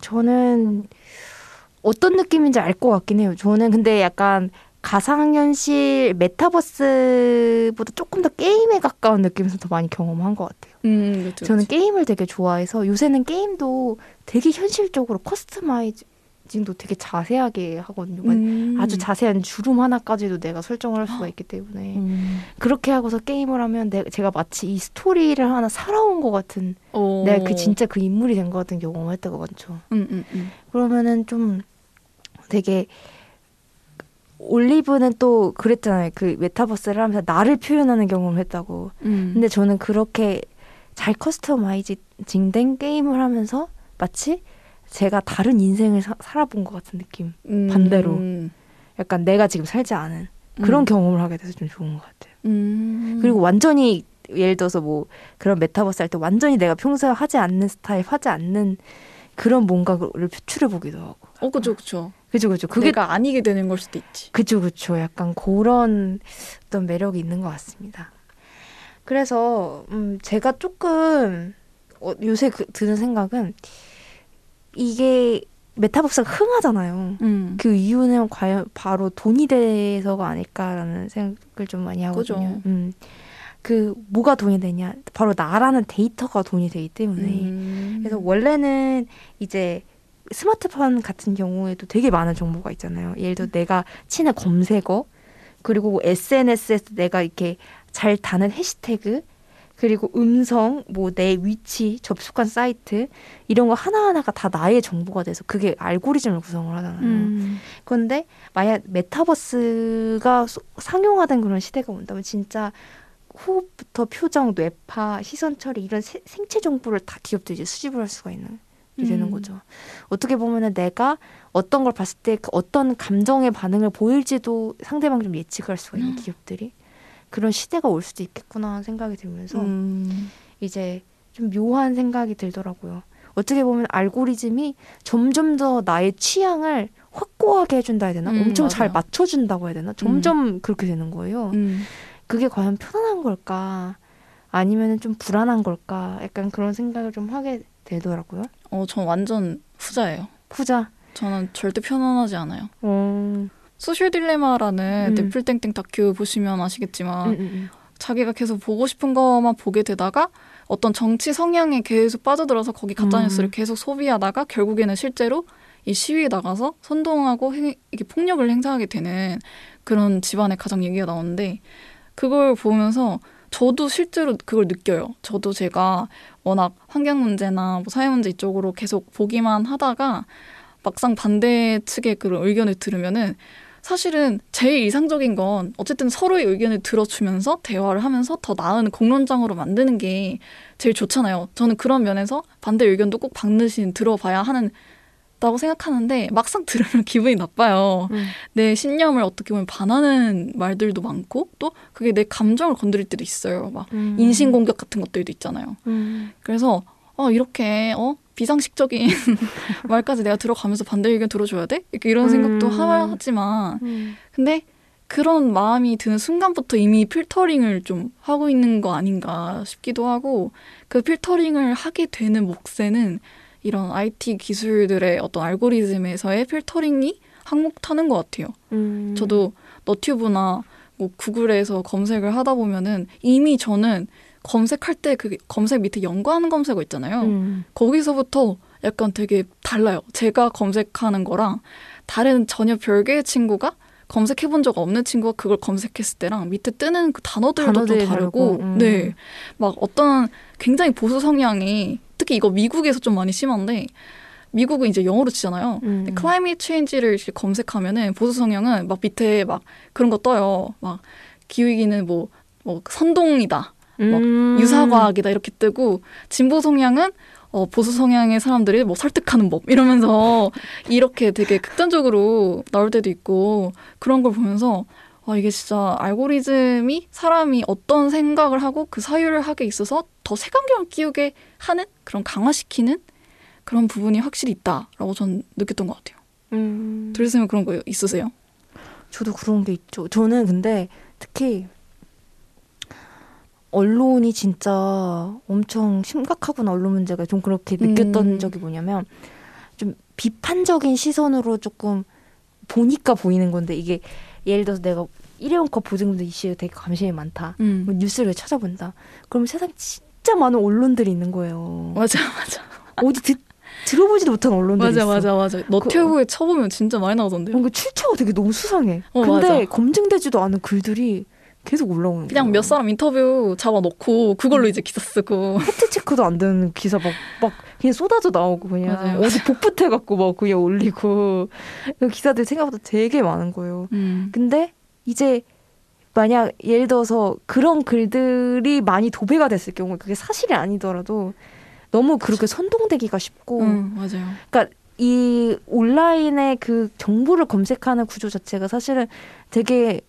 Speaker 1: 저는 어떤 느낌인지 알 것 같긴 해요. 저는 근데 약간 가상현실 메타버스보다 조금 더 게임에 가까운 느낌에서 더 많이 경험한 것 같아요.
Speaker 2: 음, 그렇죠.
Speaker 1: 저는 게임을 되게 좋아해서 요새는 게임도 되게 현실적으로 customizing도 되게 자세하게 하거든요.
Speaker 2: 음.
Speaker 1: 아주 자세한 주름 하나까지도 내가 설정을 할 수가 있기 때문에
Speaker 2: 음.
Speaker 1: 그렇게 하고서 게임을 하면 내, 제가 마치 이 스토리를 하나 살아온 것 같은
Speaker 2: 어.
Speaker 1: 내가 그 진짜 그 인물이 된 것 같은 경험을 했다가 많죠.
Speaker 2: 음, 음, 음.
Speaker 1: 그러면은 좀 되게 올리브는 또 그랬잖아요. 그 메타버스를 하면서 나를 표현하는 경험을 했다고.
Speaker 2: 음.
Speaker 1: 근데 저는 그렇게 잘 커스터마이징된 게임을 하면서 마치 제가 다른 인생을 사, 살아본 것 같은 느낌.
Speaker 2: 음.
Speaker 1: 반대로. 약간 내가 지금 살지 않은 그런
Speaker 2: 음.
Speaker 1: 경험을 하게 돼서 좀 좋은 것 같아요.
Speaker 2: 음.
Speaker 1: 그리고 완전히 예를 들어서 뭐 그런 메타버스 할 때 완전히 내가 평소에 하지 않는 스타일, 하지 않는 그런 뭔가를 표출해 보기도 하고.
Speaker 2: 어 그죠 그죠.
Speaker 1: 그죠, 그죠. 그게
Speaker 2: 내가 아니게 되는 걸 수도 있지.
Speaker 1: 그쵸, 그쵸. 약간 그런 어떤 매력이 있는 것 같습니다. 그래서, 음, 제가 조금, 어, 요새 그, 드는 생각은, 이게 메타버스가 흥하잖아요.
Speaker 2: 음.
Speaker 1: 그 이유는 과연 바로 돈이 돼서가 아닐까라는 생각을 좀 많이 하거든요.
Speaker 2: 그죠.
Speaker 1: 음. 그, 뭐가 돈이 되냐. 바로 나라는 데이터가 돈이 되기 때문에.
Speaker 2: 음.
Speaker 1: 그래서 원래는 이제 스마트폰 같은 경우에도 되게 많은 정보가 있잖아요. 예를 들어 내가 치는 검색어 그리고 SNS에서 내가 이렇게 잘 다는 해시태그 그리고 음성 뭐 내 위치 접속한 사이트 이런 거 하나하나가 다 나의 정보가 돼서 그게 알고리즘을 구성을 하잖아요.
Speaker 2: 음.
Speaker 1: 그런데 만약 메타버스가 소- 상용화된 그런 시대가 온다면 진짜 호흡부터 표정, 뇌파, 시선 처리 이런 세- 생체 정보를 다 기업들이 이제 수집을 할 수가 있는 게 되는
Speaker 2: 음.
Speaker 1: 거죠. 어떻게 보면은 내가 어떤 걸 봤을 때 그 어떤 감정의 반응을 보일지도 상대방 좀 예측을 할 수가 있는
Speaker 2: 음.
Speaker 1: 기업들이 그런 시대가 올 수도 있겠구나 하는 생각이 들면서
Speaker 2: 음.
Speaker 1: 이제 좀 묘한 생각이 들더라고요. 어떻게 보면 알고리즘이 점점 더 나의 취향을 확고하게 해준다 해야 되나?
Speaker 2: 음,
Speaker 1: 엄청 잘
Speaker 2: 맞아요.
Speaker 1: 맞춰준다고 해야 되나? 점점 그렇게 되는 거예요.
Speaker 2: 음.
Speaker 1: 그게 과연 편안한 걸까? 아니면 좀 불안한 걸까? 약간 그런 생각을 좀 하게 되더라고요.
Speaker 2: 어, 전 완전 후자예요.
Speaker 1: 후자.
Speaker 2: 저는 절대 편안하지 않아요.
Speaker 1: 어,
Speaker 2: 소셜 딜레마라는
Speaker 1: 음.
Speaker 2: 넷플땡땡 다큐 보시면 아시겠지만
Speaker 1: 음, 음,
Speaker 2: 자기가 계속 보고 싶은 것만 보게 되다가 어떤 정치 성향에 계속 빠져들어서 거기 가짜 뉴스를
Speaker 1: 음.
Speaker 2: 계속 소비하다가 결국에는 실제로 이 시위에 나가서 선동하고 행- 이게 폭력을 행사하게 되는 그런 집안의 가정 얘기가 나오는데 그걸 보면서 저도 실제로 그걸 느껴요. 저도 제가 워낙 환경 문제나 뭐 사회 문제 이쪽으로 계속 보기만 하다가 막상 반대 측의 그런 의견을 들으면은 사실은 제일 이상적인 건 어쨌든 서로의 의견을 들어주면서 대화를 하면서 더 나은 공론장으로 만드는 게 제일 좋잖아요. 저는 그런 면에서 반대 의견도 꼭 반드시 들어봐야 하는 다고 생각하는데 막상 들으면 기분이 나빠요.
Speaker 1: 음.
Speaker 2: 내 신념을 어떻게 보면 반하는 말들도 많고 또 그게 내 감정을 건드릴 때도 있어요. 막
Speaker 1: 음.
Speaker 2: 인신 공격 같은 것들도 있잖아요.
Speaker 1: 음.
Speaker 2: 그래서 어 이렇게 어 비상식적인 말까지 내가 들어가면서 반대 의견 들어줘야 돼? 이렇게 이런 생각도
Speaker 1: 음.
Speaker 2: 하지만
Speaker 1: 음.
Speaker 2: 근데 그런 마음이 드는 순간부터 이미 필터링을 좀 하고 있는 거 아닌가 싶기도 하고 그 필터링을 하게 되는 몫에는 이런 IT 기술들의 어떤 알고리즘에서의 필터링이 항목 타는 것 같아요.
Speaker 1: 음.
Speaker 2: 저도 너튜브나 뭐 구글에서 검색을 하다 보면은 이미 저는 검색할 때 그 검색 밑에 연관 검색어 있잖아요.
Speaker 1: 음.
Speaker 2: 거기서부터 약간 되게 달라요. 제가 검색하는 거랑 다른 전혀 별개의 친구가 검색해 본 적 없는 친구가 그걸 검색했을 때랑 밑에 뜨는 그 단어들도
Speaker 1: 단어들이
Speaker 2: 좀 다르고,
Speaker 1: 다르고, 음.
Speaker 2: 네. 막 어떤 굉장히 보수 성향이 특히 이거 미국에서 좀 많이 심한데 미국은 이제 영어로 치잖아요.
Speaker 1: 음.
Speaker 2: 클라이밋 체인지를 검색하면은 보수 성향은 막 밑에 막 그런 거 떠요. 막 기후위기는 뭐, 뭐 선동이다. 막
Speaker 1: 음.
Speaker 2: 유사과학이다 이렇게 뜨고 진보 성향은 어, 보수 성향의 사람들이 뭐 설득하는 법 이러면서 이렇게 되게 극단적으로 나올 때도 있고 그런 걸 보면서 아 이게 진짜 알고리즘이 사람이 어떤 생각을 하고 그 사유를 하게 있어서 더 색안경을 끼우게 하는 그런 강화시키는 그런 부분이 확실히 있다라고 전 느꼈던 것 같아요.
Speaker 1: 음.
Speaker 2: 들으시면 그런 거 있으세요?
Speaker 1: 저도 그런 게 있죠. 저는 근데 특히 언론이 진짜 엄청 심각하구나 언론 문제가 좀 그렇게 느꼈던
Speaker 2: 음.
Speaker 1: 적이 뭐냐면 좀 비판적인 시선으로 조금 보니까 보이는 건데 이게 예를 들어서 내가 일회용 컵 보증금도 이슈에 되게 관심이 많다.
Speaker 2: 음.
Speaker 1: 뭐 뉴스를 찾아본다. 그럼 세상에 진짜 많은 언론들이 있는 거예요.
Speaker 2: 맞아 맞아
Speaker 1: 어디 듣, 들어보지도 못한 언론들이
Speaker 2: 맞아
Speaker 1: 있어.
Speaker 2: 맞아 맞아 너튜브에 쳐보면 진짜 많이 나오던데요.
Speaker 1: 뭔가 출처가 되게 너무 수상해.
Speaker 2: 어,
Speaker 1: 근데
Speaker 2: 맞아.
Speaker 1: 검증되지도 않은 글들이 계속 올라오는
Speaker 2: 그냥
Speaker 1: 거예요.
Speaker 2: 몇 사람 인터뷰 잡아놓고 그걸로 이제 기사 쓰고
Speaker 1: 팩트 체크도 안 되는 기사 막, 막 그냥 쏟아져 나오고 그냥
Speaker 2: 맞아요.
Speaker 1: 어디 복붙해 갖고 막 그냥 올리고 그 기사들 생각보다 되게 많은 거예요.
Speaker 2: 음.
Speaker 1: 근데 이제 만약 예를 들어서 그런 글들이 많이 도배가 됐을 경우에 그게 사실이 아니더라도 너무 그렇게 선동되기가 쉽고
Speaker 2: 음, 맞아요.
Speaker 1: 이 온라인의 그 정보를 검색하는 구조 자체가 사실은 되게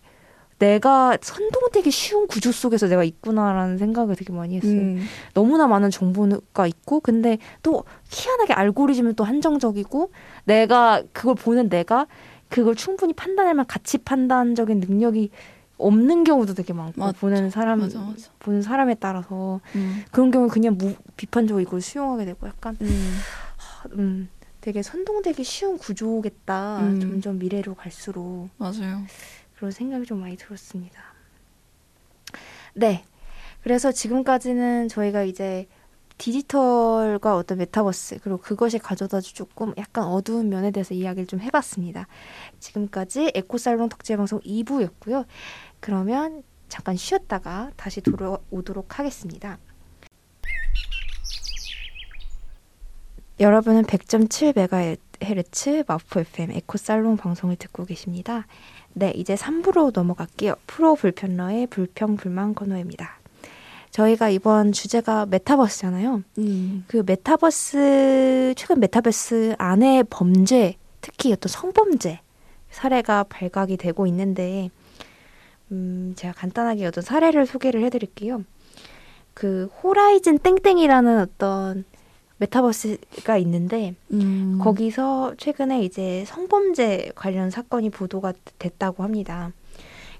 Speaker 1: 내가 선동되기 쉬운 구조 속에서 내가 있구나라는 생각을 되게 많이 했어요.
Speaker 2: 음.
Speaker 1: 너무나 많은 정보가 있고 근데 또 희한하게 알고리즘은 또 한정적이고 내가 그걸 보는 내가 그걸 충분히 판단할 만 가치 판단적인 능력이 없는 경우도 되게 많고
Speaker 2: 맞죠.
Speaker 1: 보는 사람
Speaker 2: 맞아, 맞아.
Speaker 1: 보는 사람에 따라서
Speaker 2: 음.
Speaker 1: 그런 경우 그냥 무, 비판적으로 이걸 수용하게 되고 약간
Speaker 2: 음.
Speaker 1: 음 되게 선동되기 쉬운 구조겠다
Speaker 2: 음.
Speaker 1: 점점 미래로 갈수록
Speaker 2: 맞아요.
Speaker 1: 그런 생각이 좀 많이 들었습니다. 네. 그래서 지금까지는 저희가 이제 디지털과 어떤 메타버스 그리고 그것이 가져다줄 조금 약간 어두운 면에 대해서 이야기를 좀 해봤습니다. 지금까지 에코살롱 특집 방송 2부였고요. 그러면 잠깐 쉬었다가 다시 돌아오도록 하겠습니다. 여러분은 100.7MHz 마포 FM 에코살롱 방송을 듣고 계십니다. 네, 이제 3부로 넘어갈게요. 프로 불편러의 불평 불만 코너입니다. 저희가 이번 주제가 메타버스잖아요.
Speaker 2: 음.
Speaker 1: 그 메타버스 최근 메타버스 안에 범죄, 특히 어떤 성범죄 사례가 발각이 되고 있는데 음, 제가 간단하게 어떤 사례를 소개를 해드릴게요. 그 호라이즌 땡땡이라는 어떤 메타버스가 있는데
Speaker 2: 음.
Speaker 1: 거기서 최근에 이제 성범죄 관련 사건이 보도가 됐다고 합니다.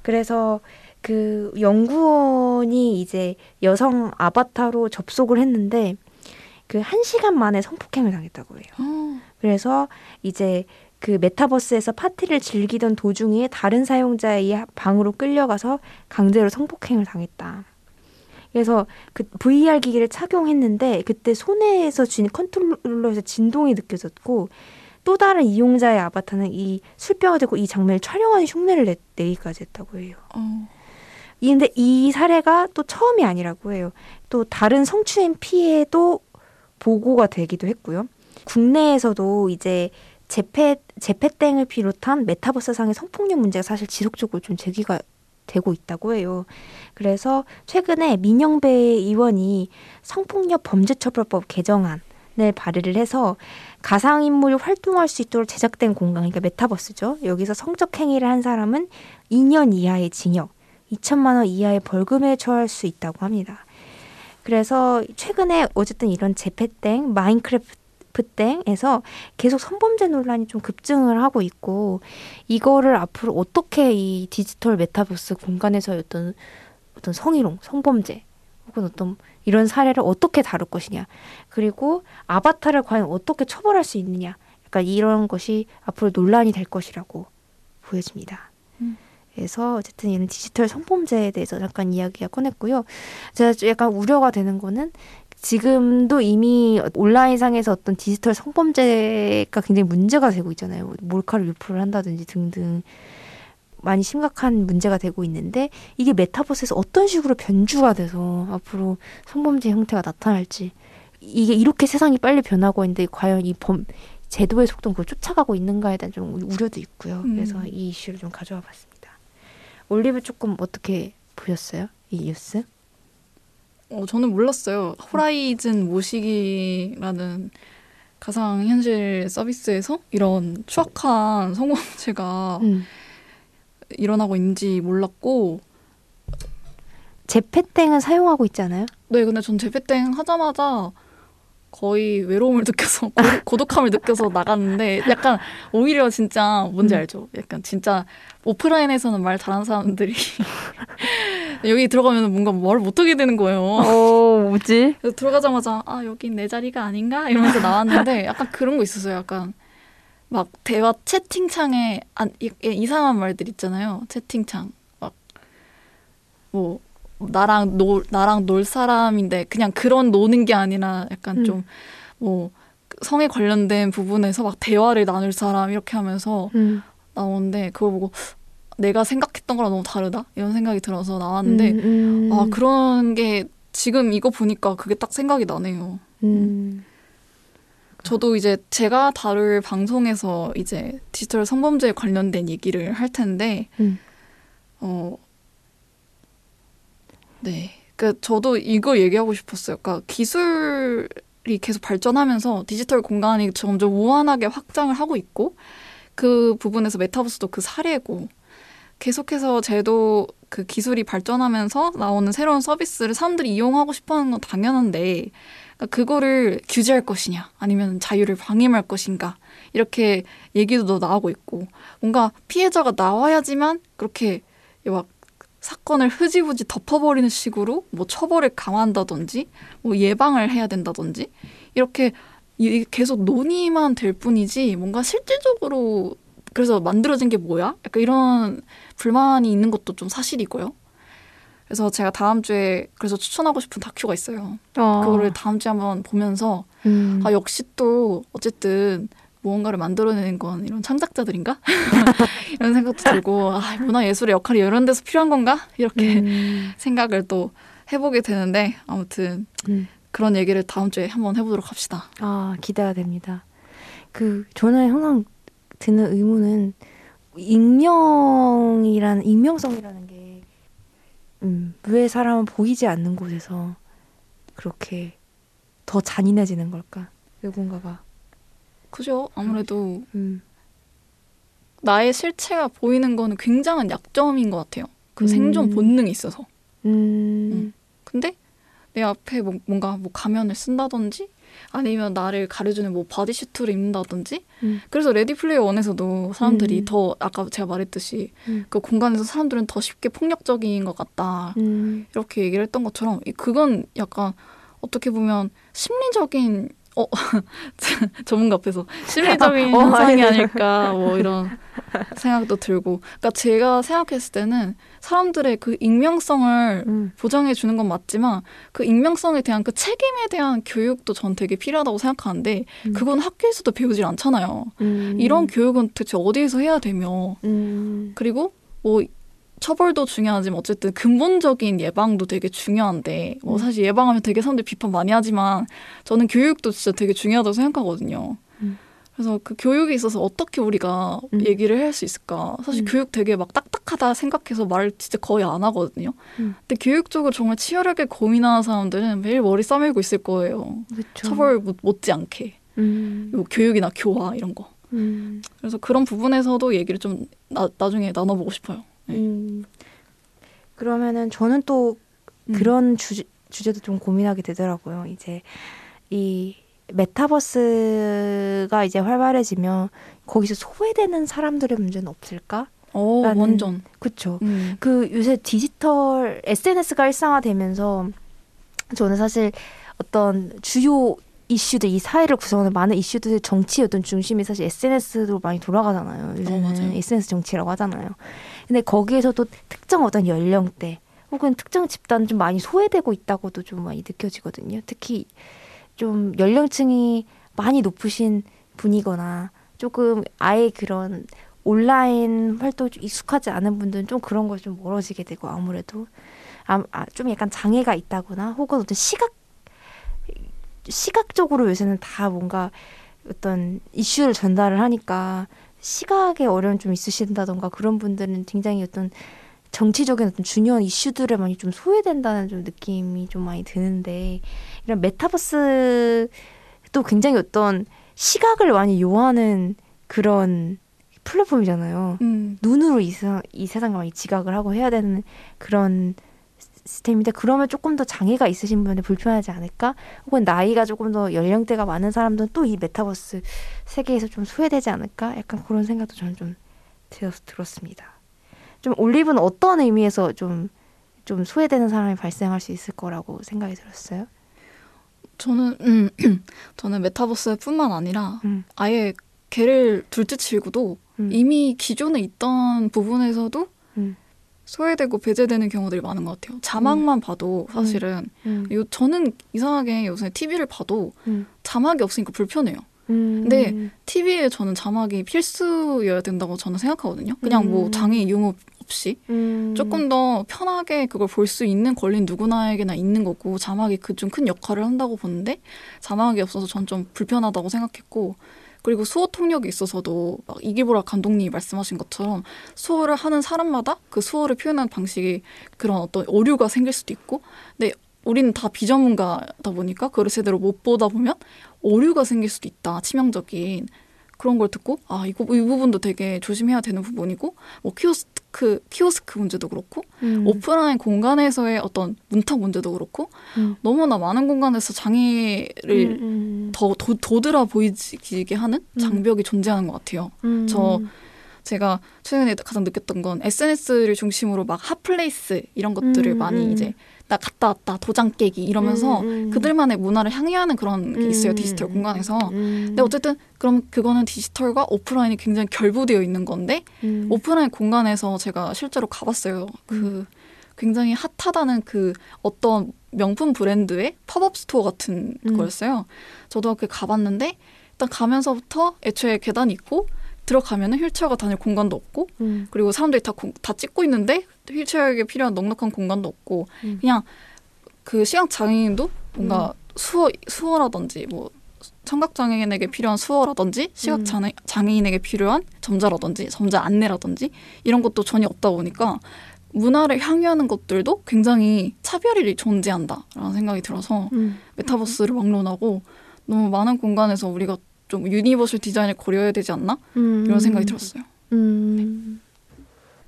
Speaker 1: 그래서 그 연구원이 이제 여성 아바타로 접속을 했는데 그 한 시간 만에 성폭행을 당했다고 해요.
Speaker 2: 어.
Speaker 1: 그래서 이제 그 메타버스에서 파티를 즐기던 도중에 다른 사용자의 방으로 끌려가서 강제로 성폭행을 당했다. 그래서 그 VR 기기를 착용했는데 그때 손에서 쥔 컨트롤러에서 진동이 느껴졌고 또 다른 이용자의 아바타는 이 술병을 들고 이 장면을 촬영하는 흉내를 내, 내기까지 했다고 해요.
Speaker 2: 어.
Speaker 1: 이- 근데 이 사례가 또 처음이 아니라고 해요. 또 다른 성추행 피해도 보고가 되기도 했고요. 국내에서도 이제 재패 재패땡을 비롯한 메타버스 상의 성폭력 문제가 사실 지속적으로 좀 제기가 되고 있다고 해요. 그래서 최근에 민영배 의원이 성폭력 범죄처벌법 개정안 을 발의를 해서 가상인물이 활동할 수 있도록 제작된 공간, 그러니까 메타버스죠. 여기서 성적 행위를 한 사람은 2년 이하의 징역, 2천만 원 이하의 벌금에 처할 수 있다고 합니다. 그래서 최근에 어쨌든 이런 제페땡, 마인크래프트 땡에서 계속 성범죄 논란이 좀 급증을 하고 있고 이거를 앞으로 어떻게 이 디지털 메타버스 공간에서 어떤 어떤 성희롱, 성범죄 혹은 어떤 이런 사례를 어떻게 다룰 것이냐 그리고 아바타를 과연 어떻게 처벌할 수 있느냐 약간 이런 것이 앞으로 논란이 될 것이라고 보여집니다.
Speaker 2: 음.
Speaker 1: 그래서 어쨌든 이런 디지털 성범죄에 대해서 잠깐 이야기가 꺼냈고요. 제가 좀 약간 우려가 되는 거는 지금도 이미 온라인상에서 어떤 디지털 성범죄가 굉장히 문제가 되고 있잖아요. 몰카를 유포를 한다든지 등등 많이 심각한 문제가 되고 있는데 이게 메타버스에서 어떤 식으로 변주가 돼서 앞으로 성범죄 형태가 나타날지 이게 이렇게 세상이 빨리 변하고 있는데 과연 이 범 제도의 속도는 그걸 쫓아가고 있는가에 대한 좀 우려도 있고요.
Speaker 2: 음.
Speaker 1: 그래서 이 이슈를 좀 가져와 봤습니다. 올리브 조금 어떻게 보셨어요? 이 뉴스?
Speaker 2: 어, 저는 몰랐어요. 호라이즌 모시기라는 가상현실 서비스에서 이런 추악한 성범죄가
Speaker 1: 음.
Speaker 2: 일어나고 있는지 몰랐고
Speaker 1: 제페땡은 사용하고 있잖아요.
Speaker 2: 네, 근데 전 제페땡 하자마자 거의 외로움을 느껴서 고독, 고독함을 느껴서 나갔는데 약간 오히려 진짜 뭔지
Speaker 1: 음.
Speaker 2: 알죠? 약간 진짜 오프라인에서는 말 잘하는 사람들이 여기 들어가면 뭔가 말을 못하게 되는 거예요.
Speaker 1: 어, 뭐지?
Speaker 2: 그래서 들어가자마자 아 여긴 내 자리가 아닌가 이러면서 나왔는데 약간 그런 거 있었어요. 약간 막 대화 채팅창에 안, 이, 이- 이상한 말들 있잖아요. 채팅창 막 뭐 나랑 놀 나랑 놀 사람인데 그냥 그런 노는 게 아니라 약간
Speaker 1: 음.
Speaker 2: 좀뭐 성에 관련된 부분에서 막 대화를 나눌 사람 이렇게 하면서
Speaker 1: 음.
Speaker 2: 나오는데 그걸 보고 내가 생각했던 거랑 너무 다르다 이런 생각이 들어서 나왔는데
Speaker 1: 음, 음.
Speaker 2: 아 그런 게 지금 이거 보니까 그게 딱 생각이 나네요.
Speaker 1: 음.
Speaker 2: 저도 이제 제가 다룰 방송에서 이제 디지털 성범죄에 관련된 얘기를 할 텐데,
Speaker 1: 음.
Speaker 2: 어, 네. 그 저도 이거 얘기하고 싶었어요. 그러니까 기술이 계속 발전하면서 디지털 공간이 점점 우한하게 확장을 하고 있고, 그 부분에서 메타버스도 그 사례고, 계속해서 쟤도 그 기술이 발전하면서 나오는 새로운 서비스를 사람들이 이용하고 싶어 하는 건 당연한데, 그러니까 그거를 규제할 것이냐, 아니면 자유를 방임할 것인가, 이렇게 얘기도 더 나오고 있고, 뭔가 피해자가 나와야지만 그렇게 막 사건을 흐지부지 덮어버리는 식으로 뭐 처벌을 강화한다든지, 뭐 예방을 해야 된다든지, 이렇게 이- 계속 논의만 될 뿐이지, 뭔가 실질적으로 그래서 만들어진 게 뭐야? 약간 이런 불만이 있는 것도 좀 사실이고요. 그래서 제가 다음 주에 그래서 추천하고 싶은 다큐가 있어요.
Speaker 1: 어.
Speaker 2: 그거를 다음 주에 한번 보면서
Speaker 1: 음.
Speaker 2: 아 역시 또 어쨌든 무언가를 만들어내는 건 이런 창작자들인가 이런 생각도 들고 아 문화 예술의 역할이 이런 데서 필요한 건가 이렇게
Speaker 1: 음.
Speaker 2: 생각을 또 해보게 되는데 아무튼
Speaker 1: 음.
Speaker 2: 그런 얘기를 다음 주에 한번 해보도록 합시다.
Speaker 1: 아, 기대가 됩니다. 그, 저는 항상 드는 의문은, 익명이라는, 익명성이라는 게, 음, 왜 사람은 보이지 않는 곳에서 그렇게 더 잔인해지는 걸까? 누군가가.
Speaker 2: 그죠? 아무래도
Speaker 1: 음.
Speaker 2: 나의 실체가 보이는 거는 굉장한 약점인 것 같아요. 그
Speaker 1: 음.
Speaker 2: 생존 본능이 있어서.
Speaker 1: 음.
Speaker 2: 근데 내 앞에 뭐- 뭔가 뭐 가면을 쓴다든지 아니면 나를 가려주는 뭐 bodysuit를 입는다든지
Speaker 1: 음.
Speaker 2: 그래서 레디 플레이어 원에서도 사람들이
Speaker 1: 음.
Speaker 2: 더 아까 제가 말했듯이
Speaker 1: 음.
Speaker 2: 그 공간에서 사람들은 더 쉽게 폭력적인 것 같다
Speaker 1: 음.
Speaker 2: 이렇게 얘기를 했던 것처럼 이- 그건 약간 어떻게 보면 심리적인 어 전문가 앞에서 심리적인
Speaker 1: 어,
Speaker 2: 현상이
Speaker 1: 아니.
Speaker 2: 아닐까 뭐 이런 생각도 들고 그러니까 제가 생각했을 때는 사람들의 그 익명성을
Speaker 1: 음.
Speaker 2: 보장해 주는 건 맞지만 그 익명성에 대한 그 책임에 대한 교육도 전 되게 필요하다고 생각하는데
Speaker 1: 음.
Speaker 2: 그건 학교에서도 배우질 않잖아요.
Speaker 1: 음.
Speaker 2: 이런 교육은 대체 어디에서 해야 되며
Speaker 1: 음.
Speaker 2: 그리고 뭐 처벌도 중요하지만 어쨌든 근본적인 예방도 되게 중요한데 뭐
Speaker 1: 음.
Speaker 2: 사실 예방하면 되게 사람들이 비판 많이 하지만 저는 교육도 진짜 되게 중요하다고 생각하거든요.
Speaker 1: 음.
Speaker 2: 그래서 그 교육에 있어서 어떻게 우리가
Speaker 1: 음.
Speaker 2: 얘기를 할 수 있을까? 사실
Speaker 1: 음.
Speaker 2: 교육 되게 막 딱딱하다 생각해서 말 진짜 거의 안 하거든요.
Speaker 1: 음.
Speaker 2: 근데 교육적으로 정말 치열하게 고민하는 사람들은 매일 머리 싸매고 있을 거예요.
Speaker 1: 그쵸.
Speaker 2: 처벌 못, 못지않게.
Speaker 1: 음.
Speaker 2: 뭐 교육이나 교화 이런 거.
Speaker 1: 음.
Speaker 2: 그래서 그런 부분에서도 얘기를 좀 나, 나중에 나눠보고 싶어요. 네.
Speaker 1: 음. 그러면은 저는 또
Speaker 2: 음.
Speaker 1: 그런 주제, 주제도 좀 고민하게 되더라고요. 이제 이 메타버스가 이제 활발해지면 거기서 소외되는 사람들의 문제는 없을까?
Speaker 2: 어,
Speaker 1: 나는-
Speaker 2: 완전.
Speaker 1: 그쵸.
Speaker 2: 음.
Speaker 1: 그 요새 디지털 SNS가 일상화되면서 저는 사실 어떤 주요 이슈들 이 사회를 구성하는 많은 이슈들 정치의 어떤 중심이 사실 SNS로 많이 돌아가잖아요. 요새는
Speaker 2: 맞아요.
Speaker 1: SNS 정치라고 하잖아요. 근데 거기에서도 특정 어떤 연령대 혹은 특정 집단 좀 많이 소외되고 있다고도 좀 많이 느껴지거든요. 특히 좀 연령층이 많이 높으신 분이거나 조금 아예 그런 온라인 활동 좀 익숙하지 않은 분들은 좀 그런 걸 좀 멀어지게 되고 아무래도 아, 아, 좀 약간 장애가 있다거나 혹은 어떤 시각 시각적으로 요새는 다 뭔가 어떤 이슈를 전달을 하니까 시각에 어려움 좀 있으신다던가 그런 분들은 굉장히 어떤 정치적인 어떤 중요한 이슈들에 많이 좀 소외된다는 좀 느낌이 좀 많이 드는데 이런 메타버스도 굉장히 어떤 시각을 많이 요하는 그런 플랫폼이잖아요.
Speaker 2: 음.
Speaker 1: 눈으로 이, 세- 이 세상을 많이 지각을 하고 해야 되는 그런 시스템인데 그러면 조금 더 장애가 있으신 분은 불편하지 않을까? 혹은 나이가 조금 더 연령대가 많은 사람들은 또 이 메타버스 세계에서 좀 소외되지 않을까? 약간 그런 생각도 저는 좀 들어서 들었습니다. 좀 올리브는 어떤 의미에서 좀, 좀 소외되는 사람이 발생할 수 있을 거라고 생각이 들었어요?
Speaker 2: 저는 음, 저는 메타버스뿐만 아니라
Speaker 1: 음.
Speaker 2: 아예 걔를 둘째 치고도
Speaker 1: 음.
Speaker 2: 이미 기존에 있던 부분에서도
Speaker 1: 음.
Speaker 2: 소외되고 배제되는 경우들이 많은 것 같아요. 자막만 봐도 사실은
Speaker 1: 음.
Speaker 2: 요 저는 이상하게 요새 TV를 봐도
Speaker 1: 음.
Speaker 2: 자막이 없으니까 불편해요.
Speaker 1: 음.
Speaker 2: 근데 TV에 저는 자막이 필수여야 된다고 저는 생각하거든요. 그냥 뭐
Speaker 1: 음.
Speaker 2: 장애 유무 없이
Speaker 1: 음.
Speaker 2: 조금 더 편하게 그걸 볼 수 있는 권리는 누구나에게나 있는 거고 자막이 그 좀 큰 역할을 한다고 보는데 자막이 없어서 전 좀 불편하다고 생각했고 그리고 수어 통역에 있어서도 막 이기보라 감독님이 말씀하신 것처럼 수어를 하는 사람마다 그 수어를 표현하는 방식이 그런 어떤 오류가 생길 수도 있고 근데 우리는 다 비전문가다 보니까 그걸 제대로 못 보다 보면 오류가 생길 수도 있다 치명적인 그런 걸 듣고 아 이거 이 부분도 되게 조심해야 되는 부분이고 뭐 키오스크 키오스크 문제도 그렇고
Speaker 1: 음.
Speaker 2: 오프라인 공간에서의 어떤 문턱 문제도 그렇고
Speaker 1: 음.
Speaker 2: 너무나 많은 공간에서 장애를
Speaker 1: 음.
Speaker 2: 더 도, 도드라 보이게 하는
Speaker 1: 음.
Speaker 2: 장벽이 존재하는 것 같아요.
Speaker 1: 음.
Speaker 2: 저 제가 최근에 가장 느꼈던 건 SNS를 중심으로 막 hot place 이런 것들을
Speaker 1: 음,
Speaker 2: 많이
Speaker 1: 음.
Speaker 2: 이제 나 갔다 왔다 도장 깨기 이러면서
Speaker 1: 음, 음.
Speaker 2: 그들만의 문화를 향유하는 그런 게 있어요
Speaker 1: 음,
Speaker 2: 디지털
Speaker 1: 음,
Speaker 2: 공간에서.
Speaker 1: 음.
Speaker 2: 근데 어쨌든 그럼 그거는 디지털과 오프라인이 굉장히 결부되어 있는 건데
Speaker 1: 음.
Speaker 2: 오프라인 공간에서 제가 실제로 가봤어요. 그 굉장히 핫하다는 그 어떤 명품 브랜드의 팝업 스토어 같은
Speaker 1: 음.
Speaker 2: 거였어요. 저도 그 가봤는데 일단 가면서부터 애초에 계단이 있고 들어가면은 휠체어가 다닐 공간도 없고
Speaker 1: 음.
Speaker 2: 그리고 사람들이 다, 공- 다 찍고 있는데 휠체어에게 필요한 넉넉한 공간도 없고
Speaker 1: 음.
Speaker 2: 그냥 그 시각 장애인도 뭔가 수어 수어라든지 뭐 청각 장애인에게 필요한 수어라든지 시각
Speaker 1: 음.
Speaker 2: 장애, 장애인에게 필요한 점자라든지 점자 안내라든지 이런 것도 전혀 없다 보니까 문화를 향유하는 것들도 굉장히 차별이 존재한다라는 생각이 들어서
Speaker 1: 음.
Speaker 2: 메타버스를 막론하고 너무 많은 공간에서 우리가 좀 유니버설 디자인을 고려해야 되지 않나 이런
Speaker 1: 음.
Speaker 2: 생각이 들었어요.
Speaker 1: 음.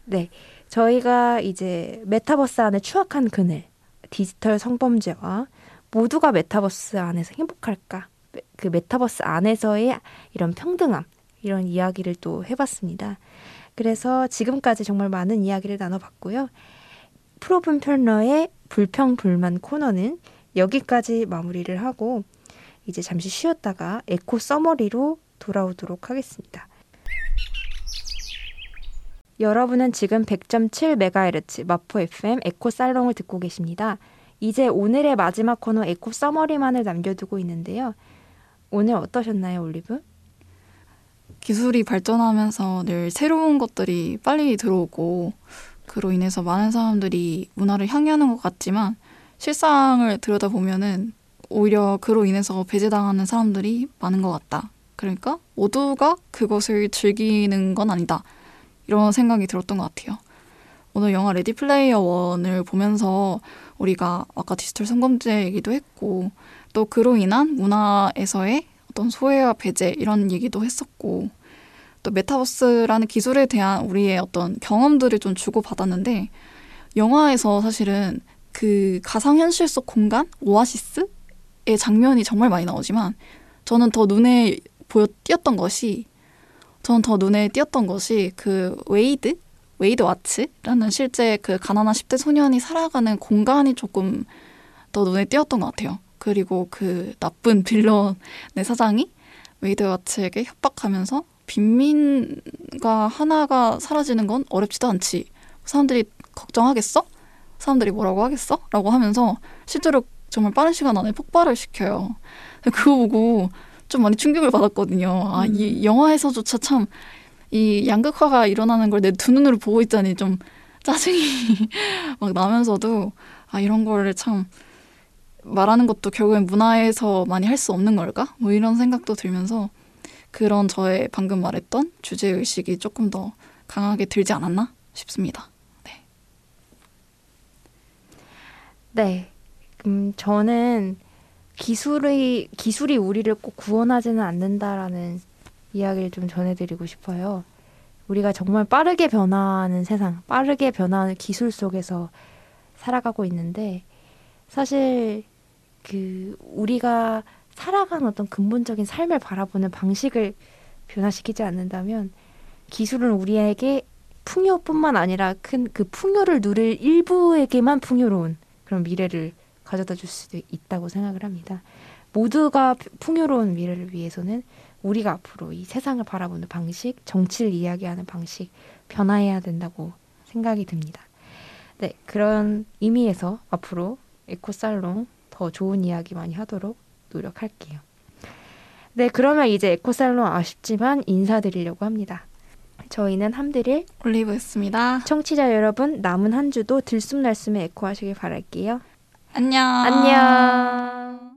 Speaker 1: 네. 저희가 이제 메타버스 안에 추악한 그늘, 디지털 성범죄와 모두가 메타버스 안에서 행복할까? 메- 그 메타버스 안에서의 이런 평등함, 이런 이야기를 또 해봤습니다. 그래서 지금까지 정말 많은 이야기를 나눠봤고요. 프로 불편러의 불평불만 코너는 여기까지 마무리를 하고 이제 잠시 쉬었다가 에코 summary로 돌아오도록 하겠습니다. 여러분은 지금 100.7MHz 마포 FM 에코 살롱을 듣고 계십니다. 이제 오늘의 마지막 코너 에코 summary만을 남겨두고 있는데요. 오늘 어떠셨나요, 올리브?
Speaker 2: 기술이 발전하면서 늘 새로운 것들이 빨리 들어오고 그로 인해서 많은 사람들이 문화를 향유하는 것 같지만 실상을 들여다보면은 오히려 그로 인해서 배제당하는 사람들이 많은 것 같다. 그러니까 모두가 그것을 즐기는 건 아니다. 이런 생각이 들었던 것 같아요. 오늘 영화 레디 플레이어 원을 보면서 우리가 아까 디지털 성범죄 얘기도 했고 또 그로 인한 문화에서의 어떤 소외와 배제 이런 얘기도 했었고 또 메타버스라는 기술에 대한 우리의 어떤 경험들을 좀 주고받았는데 영화에서 사실은 그 가상현실 속 공간 오아시스의 장면이 정말 많이 나오지만 저는 더 눈에 보여 띄었던 것이 저는 더 눈에 띄었던 것이 그 웨이드 웨이드 와츠라는 실제 그 가난한 10대 소년이 살아가는 공간이 조금 더 눈에 띄었던 것 같아요. 그리고 그 나쁜 villain의 사장이 웨이드 와츠에게 협박하면서 빈민가 하나가 사라지는 건 어렵지도 않지. 사람들이 걱정하겠어? 사람들이 뭐라고 하겠어? 라고 하면서 실제로 정말 빠른 시간 안에 폭발을 시켜요. 그거 보고 좀 많이 충격을 받았거든요. 아, 이 영화에서조차 참 이 양극화가 일어나는 걸 내 두 눈으로 보고 있자니 좀 짜증이 막 나면서도 아, 이런 거를 참 말하는 것도 결국엔 문화에서 많이 할 수 없는 걸까? 뭐 이런 생각도 들면서 그런 저의 방금 말했던 주제 의식이 조금 더 강하게 들지 않았나 싶습니다.
Speaker 1: 네. 음, 저는 기술의 기술이 우리를 꼭 구원하지는 않는다라는 이야기를 좀 전해드리고 싶어요. 우리가 정말 빠르게 변화하는 세상, 빠르게 변화하는 기술 속에서 살아가고 있는데 사실 그 우리가 살아가는 어떤 근본적인 삶을 바라보는 방식을 변화시키지 않는다면 기술은 우리에게 풍요뿐만 아니라 큰 그 풍요를 누릴 일부에게만 풍요로운 그런 미래를 가져다 줄 수도 있다고 생각을 합니다. 모두가 풍요로운 미래를 위해서는 우리가 앞으로 이 세상을 바라보는 방식, 정치를 이야기하는 방식 변화해야 된다고 생각이 듭니다. 네, 그런 의미에서 앞으로 에코살롱 더 좋은 이야기 많이 하도록 노력할게요. 네, 그러면 이제 에코살론 아쉽지만 인사드리려고 합니다. 저희는 함드릴
Speaker 2: 올리브였습니다.
Speaker 1: 청취자 여러분 남은 한 주도 들숨날숨에 에코하시길 바랄게요.
Speaker 2: 안녕.
Speaker 1: 안녕.